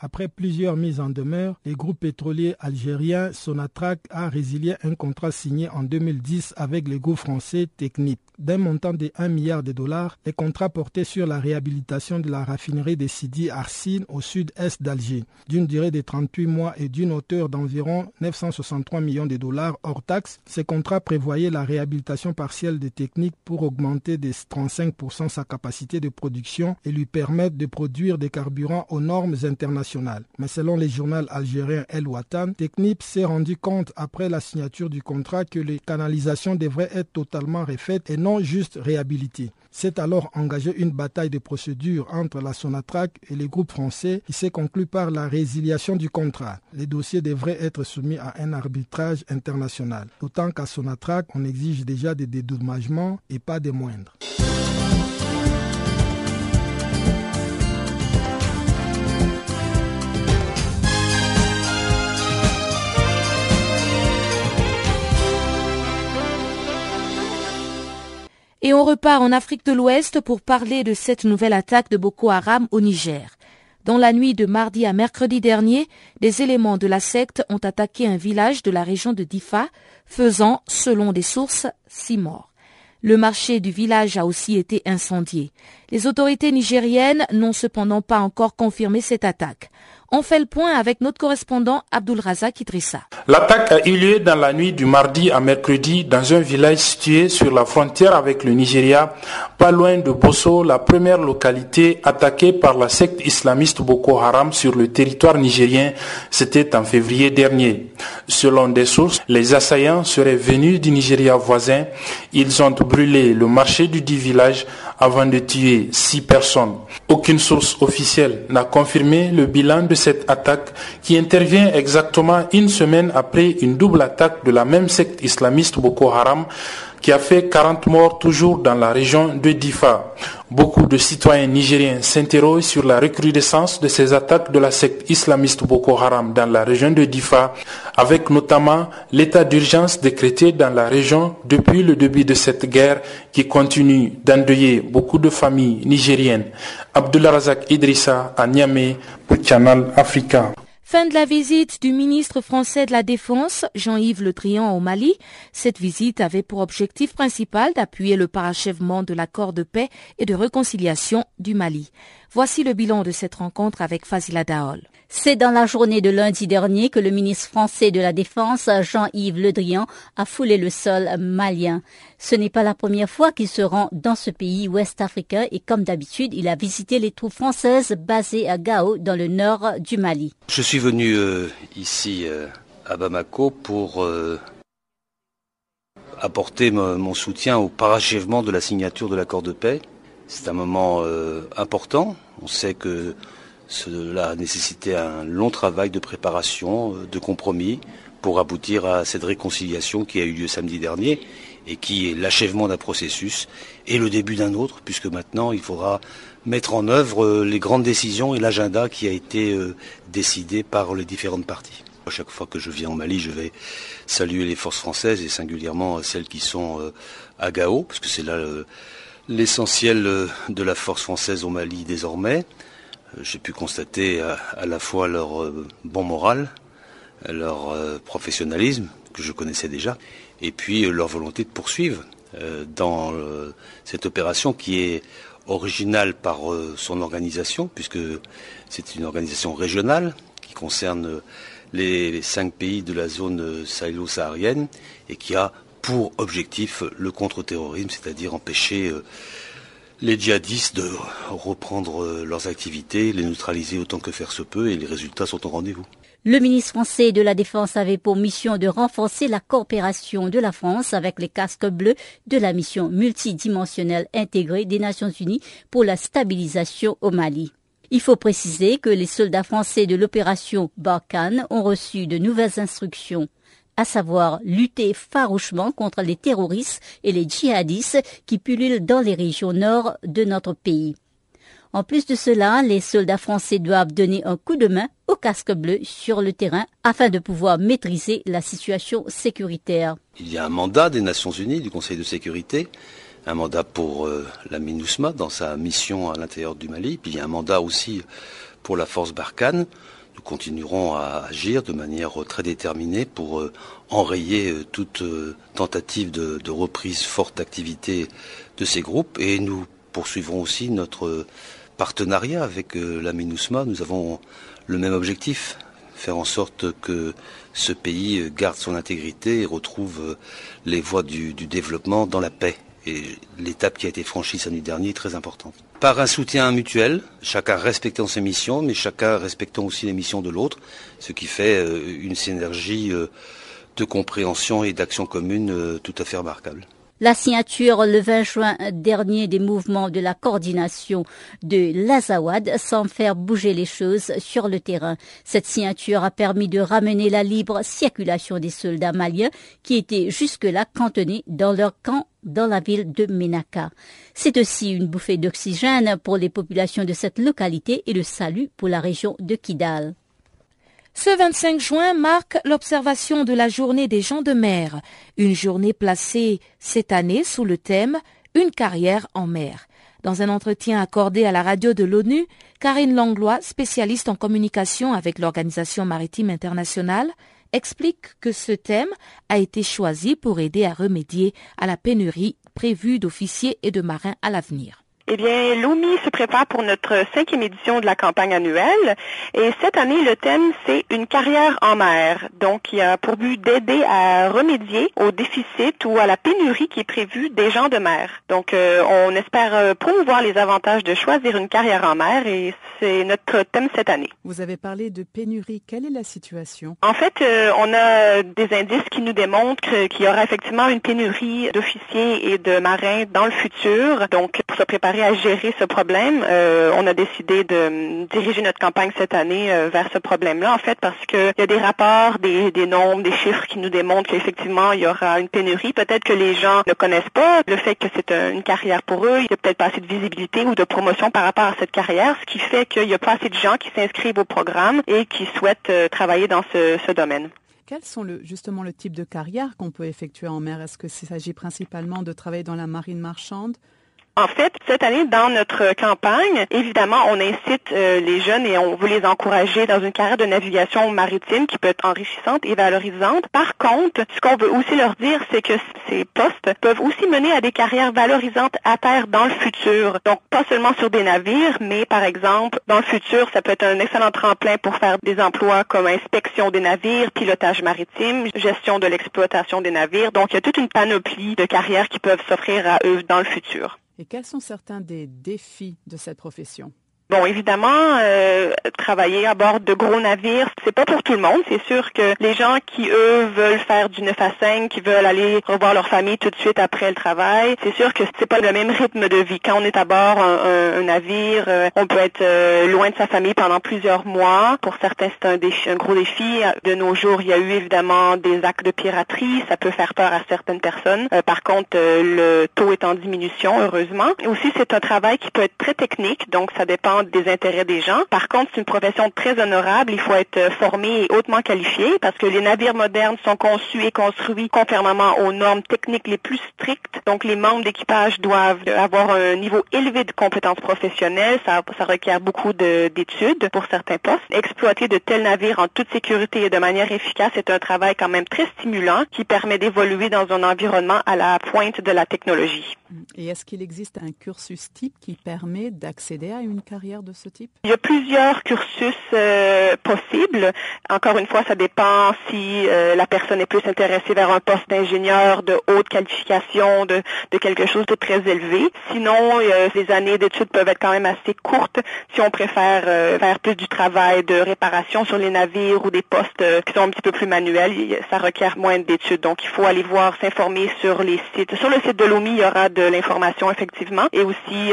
Après plusieurs mises en demeure, le groupe pétrolier algérien Sonatrach a résilié un contrat signé en 2010 avec le français Technip. D'un montant de 1 milliard de dollars, les contrats portaient sur la réhabilitation de la raffinerie de Sidi Arsine au sud-est d'Alger, d'une durée de 38 mois et d'une hauteur d'environ 963 millions de dollars hors taxes. Ces contrats prévoyaient la réhabilitation partielle des techniques pour augmenter de 35% sa capacité de production et lui permettre de produire des carburants aux normes internationales mais selon le journal algérien El Watan, Technip s'est rendu compte après la signature du contrat que les canalisations devraient être totalement refaites et non juste réhabilitées. C'est alors engagé une bataille de procédure entre la Sonatrach et les groupes français qui s'est conclue par la résiliation du contrat. Les dossiers devraient être soumis à un arbitrage international. D'autant qu'à Sonatrach, on exige déjà des dédommagements et pas des moindres. Et on repart en Afrique de l'Ouest pour parler de cette nouvelle attaque de Boko Haram au Niger. Dans la nuit de mardi à mercredi dernier, des éléments de la secte ont attaqué un village de la région de Difa, faisant, selon des sources, six morts. Le marché du village a aussi été incendié. Les autorités nigériennes n'ont cependant pas encore confirmé cette attaque. On fait le point avec notre correspondant Abdul Razak Idrissa. L'attaque a eu lieu dans la nuit du mardi à mercredi dans un village situé sur la frontière avec le Nigeria, pas loin de Bosso, la première localité attaquée par la secte islamiste Boko Haram sur le territoire nigérien. C'était en février dernier. Selon des sources, les assaillants seraient venus du Nigeria voisin. Ils ont brûlé le marché du dit village avant de tuer six personnes. Aucune source officielle n'a confirmé le bilan de cette attaque qui intervient exactement une semaine après une double attaque de la même secte islamiste Boko Haram qui a fait 40 morts toujours dans la région de Difa. Beaucoup de citoyens nigériens s'interrogent sur la recrudescence de ces attaques de la secte islamiste Boko Haram dans la région de Difa, avec notamment l'état d'urgence décrété dans la région depuis le début de cette guerre qui continue d'endeuiller beaucoup de familles nigériennes. Abdullah Razak Idrissa à Niamey Africa. Fin de la visite du ministre français de la Défense, Jean-Yves Le Drian, au Mali. Cette visite avait pour objectif principal d'appuyer le parachèvement de l'accord de paix et de réconciliation du Mali. Voici le bilan de cette rencontre avec Fazila Daol. C'est dans la journée de lundi dernier que le ministre français de la Défense, Jean-Yves Le Drian, a foulé le sol malien. Ce n'est pas la première fois qu'il se rend dans ce pays ouest africain et comme d'habitude, il a visité les troupes françaises basées à Gao dans le nord du Mali. Je suis venu euh, ici euh, à Bamako pour euh, apporter mon soutien au parachèvement de la signature de l'accord de paix. C'est un moment important. On sait que cela a nécessité un long travail de préparation, euh, de compromis, pour aboutir à cette réconciliation qui a eu lieu samedi dernier et qui est l'achèvement d'un processus et le début d'un autre, puisque maintenant il faudra mettre en œuvre euh, les grandes décisions et l'agenda qui a été euh, décidé par les différentes parties. À chaque fois que je viens au Mali, je vais saluer les forces françaises et singulièrement celles qui sont à Gao, parce que c'est là l'essentiel de la force française au Mali désormais. Euh, j'ai pu constater à, la fois leur euh, bon moral, leur euh, professionnalisme, que je connaissais déjà, et puis leur volonté de poursuivre dans cette opération qui est originale par son organisation, puisque c'est une organisation régionale qui concerne les cinq pays de la zone sahélo-saharienne et qui a pour objectif le contre-terrorisme, c'est-à-dire empêcher les djihadistes de reprendre euh, leurs activités, les neutraliser autant que faire se peut et les résultats sont au rendez-vous. Le ministre français de la Défense avait pour mission de renforcer la coopération de la France avec les casques bleus de la mission multidimensionnelle intégrée des Nations Unies pour la stabilisation au Mali. Il faut préciser que les soldats français de l'opération Barkhane ont reçu de nouvelles instructions à savoir lutter farouchement contre les terroristes et les djihadistes qui pullulent dans les régions nord de notre pays. En plus de cela, les soldats français doivent donner un coup de main au casque bleu sur le terrain afin de pouvoir maîtriser la situation sécuritaire. Il y a un mandat des Nations Unies, du Conseil de sécurité, un mandat pour euh, la MINUSMA dans sa mission à l'intérieur du Mali, puis il y a un mandat aussi pour la force Barkhane. Nous continuerons à agir de manière très déterminée pour euh, enrayer euh, toute euh, tentative de, reprise forte d'activité de ces groupes et nous poursuivrons aussi notre partenariat avec la MINUSMA. Nous avons le même objectif, faire en sorte que ce pays garde son intégrité et retrouve les voies du, du développement dans la paix. L'étape qui a été franchie samedi dernier est très importante par un soutien mutuel, chacun respectant ses missions, mais chacun respectant aussi les missions de l'autre, ce qui fait euh, une synergie euh, de compréhension et d'action commune euh, tout à fait remarquable. La signature le 20 juin dernier des mouvements de la coordination de l'Azawad semble faire bouger les choses sur le terrain. Cette signature a permis de ramener la libre circulation des soldats maliens qui étaient jusque-là cantonnés dans leur camp dans la ville de Menaka. C'est aussi une bouffée d'oxygène pour les populations de cette localité et le salut pour la région de Kidal. Ce 25 juin marque l'observation de la journée des gens de mer, une journée placée cette année sous le thème une carrière en mer. Dans un entretien accordé à la radio de l'ONU, Karine Langlois, spécialiste en communication avec l'Organisation maritime internationale, explique que ce thème a été choisi pour aider à remédier à la pénurie prévue d'officiers et de marins à l'avenir. Eh bien, l'OMI se prépare pour notre cinquième édition de la campagne annuelle. Et cette année, le thème, c'est une carrière en mer. Donc, il y a pour but d'aider à remédier au déficit ou à la pénurie qui est prévue des gens de mer. Donc, euh, on espère euh, promouvoir les avantages de choisir une carrière en mer et c'est notre thème cette année. Vous avez parlé de pénurie. Quelle est la situation? En fait, euh, on a des indices qui nous démontrent qu'il y aura effectivement une pénurie d'officiers et de marins dans le futur. Donc, pour se préparer à gérer ce problème. Euh, on a décidé de diriger notre campagne cette année euh, vers ce problème-là, en fait, parce qu'il y a des rapports, des, des nombres, des chiffres qui nous démontrent qu'effectivement, il y aura une pénurie. Peut-être que les gens ne connaissent pas le fait que c'est une carrière pour eux. Il n'y a peut-être pas assez de visibilité ou de promotion par rapport à cette carrière, ce qui fait qu'il n'y a pas assez de gens qui s'inscrivent au programme et qui souhaitent euh, travailler dans ce, domaine. Quels sont justement le type de carrière qu'on peut effectuer en mer? Est-ce que s'agit principalement de travailler dans la marine marchande en fait, cette année, dans notre campagne, évidemment, on incite euh, les jeunes et on veut les encourager dans une carrière de navigation maritime qui peut être enrichissante et valorisante. Par contre, ce qu'on veut aussi leur dire, c'est que ces postes peuvent aussi mener à des carrières valorisantes à terre dans le futur. Donc, pas seulement sur des navires, mais par exemple, dans le futur, ça peut être un excellent tremplin pour faire des emplois comme inspection des navires, pilotage maritime, gestion de l'exploitation des navires. Donc, il y a toute une panoplie de carrières qui peuvent s'offrir à eux dans le futur. Et quels sont certains des défis de cette profession? Bon, évidemment, euh, travailler à bord de gros navires, c'est pas pour tout le monde. C'est sûr que les gens qui, eux, veulent faire du 9 à 5, qui veulent aller revoir leur famille tout de suite après le travail, c'est sûr que c'est pas le même rythme de vie. Quand on est à bord un, navire, euh, on peut être euh, loin de sa famille pendant plusieurs mois. Pour certains, c'est un, défi, un gros défi. De nos jours, il y a eu évidemment des actes de piraterie. Ça peut faire peur à certaines personnes. par contre, le taux est en diminution, heureusement. Aussi, c'est un travail qui peut être très technique, donc ça dépend des intérêts des gens. Par contre, c'est une profession très honorable. Il faut être euh, formé et hautement qualifié parce que les navires modernes sont conçus et construits conformément aux normes techniques les plus strictes. Donc, les membres d'équipage doivent avoir un niveau élevé de compétences professionnelles. Ça, ça requiert beaucoup d'études pour certains postes. Exploiter de tels navires en toute sécurité et de manière efficace est un travail quand même très stimulant qui permet d'évoluer dans un environnement à la pointe de la technologie. Et est-ce qu'il existe un cursus type qui permet d'accéder à une Il y a plusieurs cursus euh, possibles. Encore une fois, ça dépend si euh, la personne est plus intéressée vers un poste d'ingénieur de haute qualification, de, quelque chose de très élevé. Sinon, euh, les années d'études peuvent être quand même assez courtes si on préfère faire plus du travail de réparation sur les navires ou des postes qui sont un petit peu plus manuels. Ça requiert moins d'études. Donc, il faut aller voir, s'informer sur les sites. Sur le site de l'OMI, il y aura de l'information effectivement. Et aussi,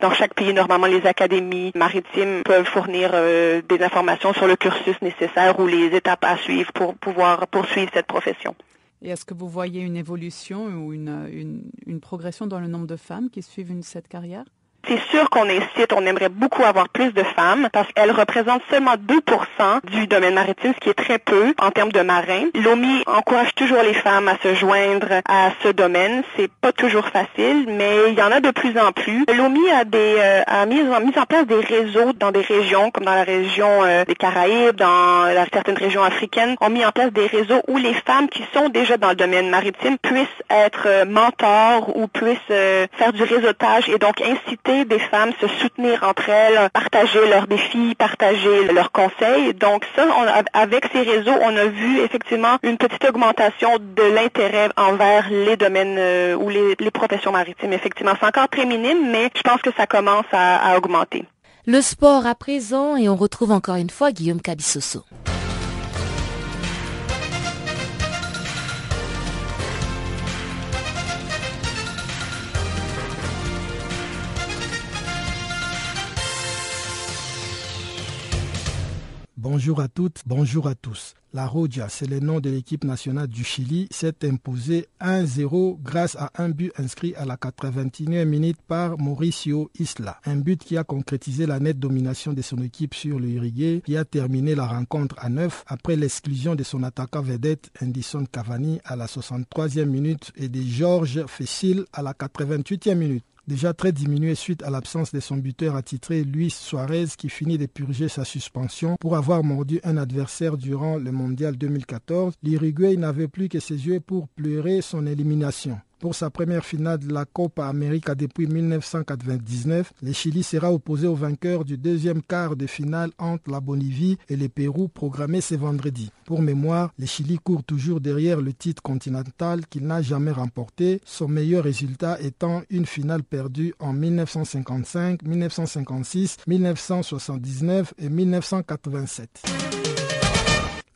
dans chaque pays, normalement, les académies maritimes peuvent fournir euh, des informations sur le cursus nécessaire ou les étapes à suivre pour pouvoir poursuivre cette profession. Et est-ce que vous voyez une évolution ou une, une, progression dans le nombre de femmes qui suivent cette carrière? C'est sûr qu'on incite, on aimerait beaucoup avoir plus de femmes parce qu'elles représentent seulement 2% du domaine maritime, ce qui est très peu en termes de marins. L'OMI encourage toujours les femmes à se joindre à ce domaine. C'est pas toujours facile, mais il y en a de plus en plus. L'OMI a, des, euh, a mis, mis, en place des réseaux dans des régions, comme dans la région euh, des Caraïbes, dans certaines régions africaines, ont mis en place des réseaux où les femmes qui sont déjà dans le domaine maritime puissent être euh, mentors ou puissent faire du réseautage et donc inciter des femmes se soutenir entre elles, partager leurs défis, partager leurs conseils. Donc ça, avec ces réseaux, on a vu effectivement une petite augmentation de l'intérêt envers les domaines euh, ou les, professions maritimes. Effectivement, c'est encore très minime, mais je pense que ça commence à, à augmenter. Le sport à présent et on retrouve encore une fois Guillaume Cabissoso. Bonjour à toutes, bonjour à tous. La Roja, c'est le nom de l'équipe nationale du Chili, s'est imposée 1-0 grâce à un but inscrit à la 81e minute par Mauricio Isla. Un but qui a concrétisé la nette domination de son équipe sur le Uruguay, qui a terminé la rencontre à 9 après l'exclusion de son attaquant vedette Anderson Cavani à la 63e minute et de Georges Fessil à la 88e minute déjà très diminué suite à l'absence de son buteur attitré Luis Suarez qui finit de purger sa suspension pour avoir mordu un adversaire durant le mondial 2014, l'Uruguay n'avait plus que ses yeux pour pleurer son élimination. Pour sa première finale de la Copa América depuis 1999, le Chili sera opposé au vainqueur du deuxième quart de finale entre la Bolivie et le Pérou programmé ce vendredi. Pour mémoire, le Chili court toujours derrière le titre continental qu'il n'a jamais remporté, son meilleur résultat étant une finale perdue en 1955, 1956, 1979 et 1987.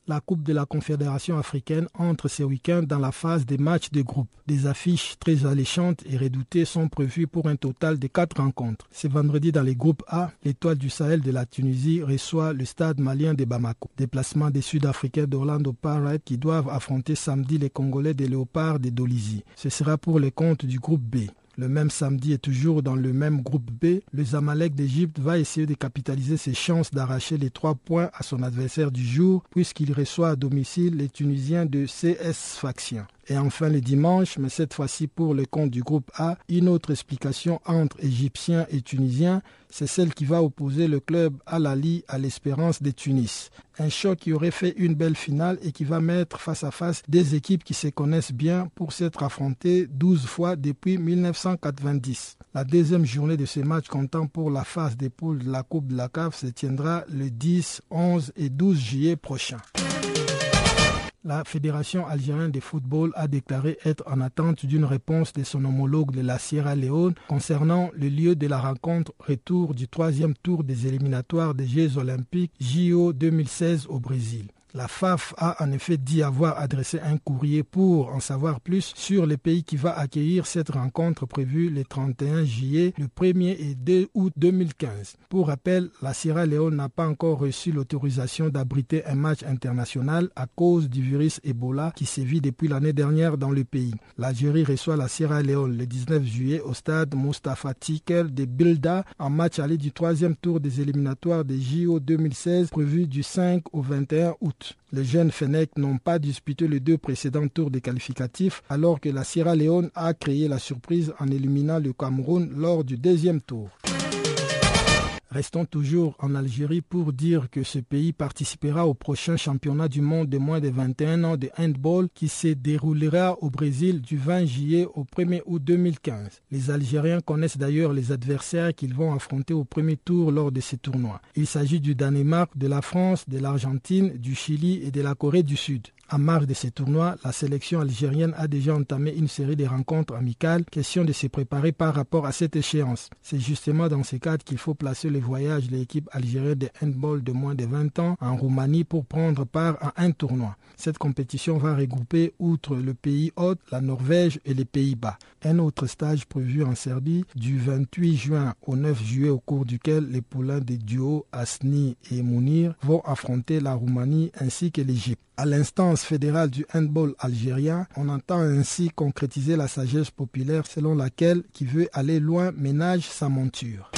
La Coupe de la Confédération africaine entre ce week-end dans la phase des matchs de groupe. Des affiches très alléchantes et redoutées sont prévues pour un total de quatre rencontres. Ce vendredi dans les groupes A, l'étoile du Sahel de la Tunisie reçoit le stade malien de Bamako. Déplacement des Sud-Africains d'Orlando Pirates qui doivent affronter samedi les Congolais des Léopards de Dolisie. Ce sera pour les comptes du groupe B. Le même samedi et toujours dans le même groupe B, le Zamalek d'Égypte va essayer de capitaliser ses chances d'arracher les trois points à son adversaire du jour puisqu'il reçoit à domicile les Tunisiens de CS Faction. Et enfin le dimanche, mais cette fois-ci pour le compte du groupe A, une autre explication entre Égyptiens et Tunisiens, c'est celle qui va opposer le club Al-Ali à l'Espérance de Tunis. Un choc qui aurait fait une belle finale et qui va mettre face à face des équipes qui se connaissent bien pour s'être affrontées 12 fois depuis 1990. La deuxième journée de ce match comptant pour la phase des poules de la Coupe de la CAF se tiendra le 10, 11 et 12 juillet prochains. La Fédération algérienne de football a déclaré être en attente d'une réponse de son homologue de la Sierra Leone concernant le lieu de la rencontre retour du troisième tour des éliminatoires des Jeux olympiques JO 2016 au Brésil. La FAF a en effet dit avoir adressé un courrier pour en savoir plus sur les pays qui va accueillir cette rencontre prévue le 31 juillet, le 1er et 2 août 2015. Pour rappel, la Sierra Leone n'a pas encore reçu l'autorisation d'abriter un match international à cause du virus Ebola qui sévit depuis l'année dernière dans le pays. L'Algérie reçoit la Sierra Leone le 19 juillet au stade Mustafa Tikel de Bilda en match aller du troisième tour des éliminatoires des JO 2016 prévu du 5 au 21 août. Les jeunes Fennec n'ont pas disputé les deux précédents tours des qualificatifs alors que la Sierra Leone a créé la surprise en éliminant le Cameroun lors du deuxième tour. Restons toujours en Algérie pour dire que ce pays participera au prochain championnat du monde de moins de 21 ans de handball qui se déroulera au Brésil du 20 juillet au 1er août 2015. Les Algériens connaissent d'ailleurs les adversaires qu'ils vont affronter au premier tour lors de ces tournois. Il s'agit du Danemark, de la France, de l'Argentine, du Chili et de la Corée du Sud. En marge de ces tournois, la sélection algérienne a déjà entamé une série de rencontres amicales, question de se préparer par rapport à cette échéance. C'est justement dans ce cadre qu'il faut placer le voyage de l'équipe algérienne de handball de moins de 20 ans en Roumanie pour prendre part à un tournoi. Cette compétition va regrouper, outre le pays hôte, la Norvège et les Pays-Bas. Un autre stage prévu en Serbie du 28 juin au 9 juillet au cours duquel les poulains des duos Asni et Mounir vont affronter la Roumanie ainsi que l'Égypte. À fédérale du handball algérien, on entend ainsi concrétiser la sagesse populaire selon laquelle qui veut aller loin ménage sa monture.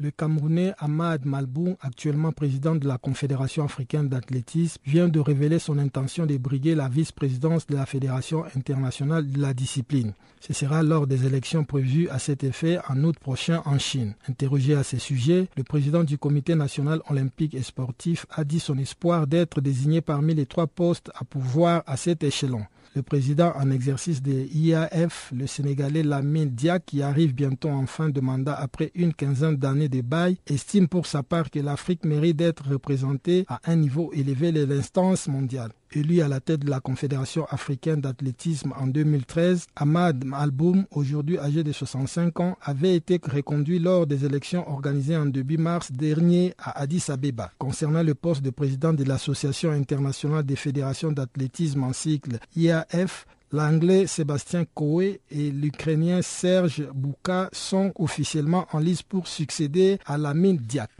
Le Camerounais Ahmad Malboum, actuellement président de la Confédération africaine d'athlétisme, vient de révéler son intention de briguer la vice-présidence de la Fédération internationale de la discipline. Ce sera lors des élections prévues à cet effet en août prochain en Chine. Interrogé à ce sujet, le président du Comité national olympique et sportif a dit son espoir d'être désigné parmi les trois postes à pouvoir à cet échelon. Le président en exercice de IAF, le Sénégalais Lamine Dia, qui arrive bientôt en fin de mandat après une quinzaine d'années estime pour sa part que l'Afrique mérite d'être représentée à un niveau élevé de l'instance mondiale. Élu à la tête de la Confédération africaine d'athlétisme en 2013, Ahmad Alboum, aujourd'hui âgé de 65 ans, avait été reconduit lors des élections organisées en début mars dernier à Addis Abeba. Concernant le poste de président de l'Association internationale des fédérations d'athlétisme en cycle IAF, L'anglais Sébastien Coe et l'ukrainien Serge Bouka sont officiellement en liste pour succéder à Lamine Diak.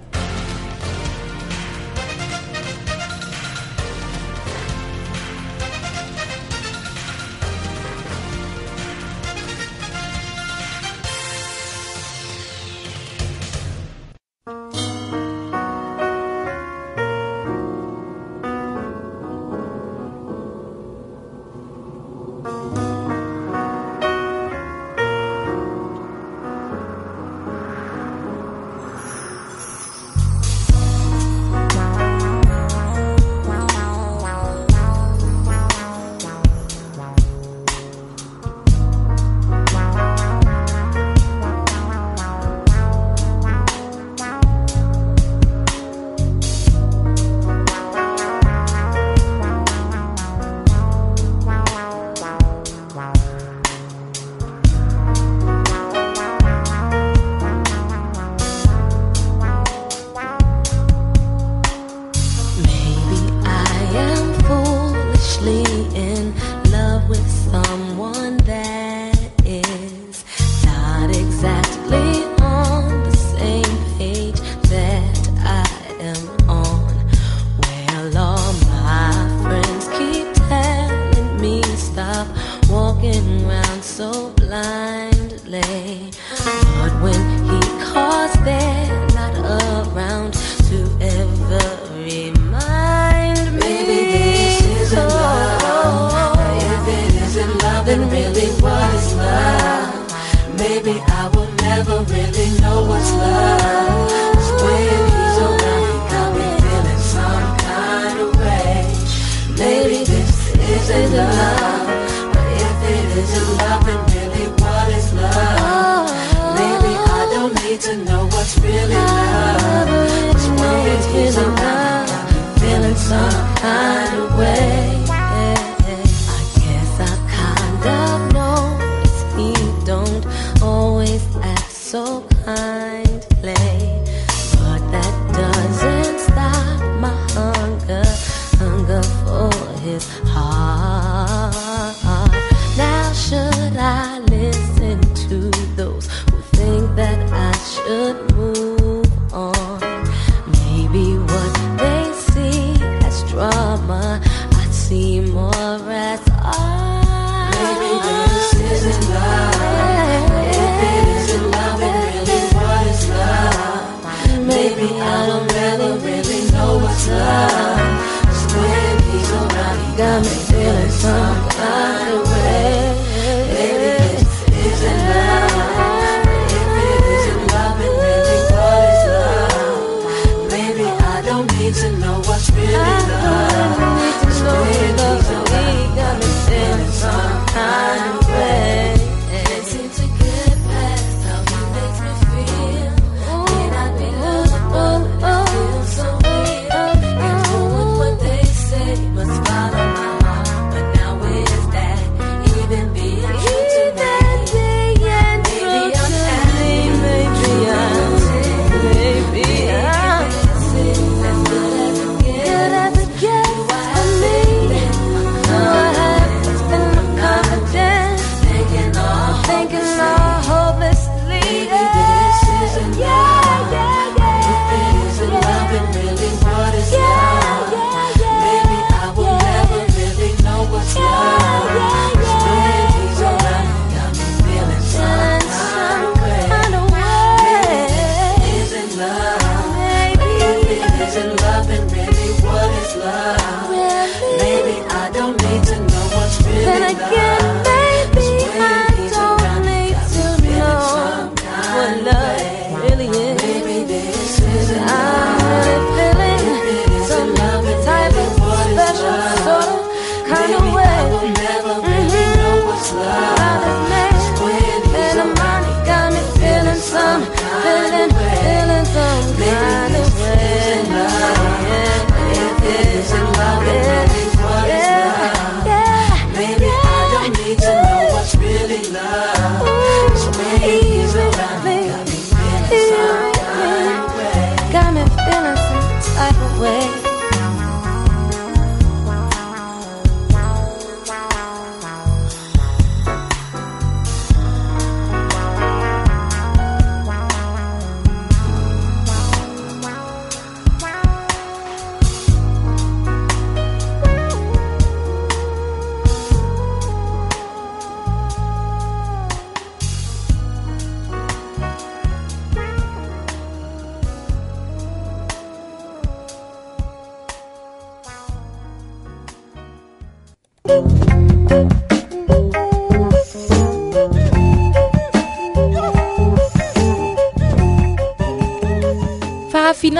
Dame.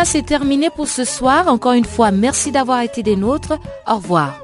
c'est terminé pour ce soir. Encore une fois, merci d'avoir été des nôtres. Au revoir.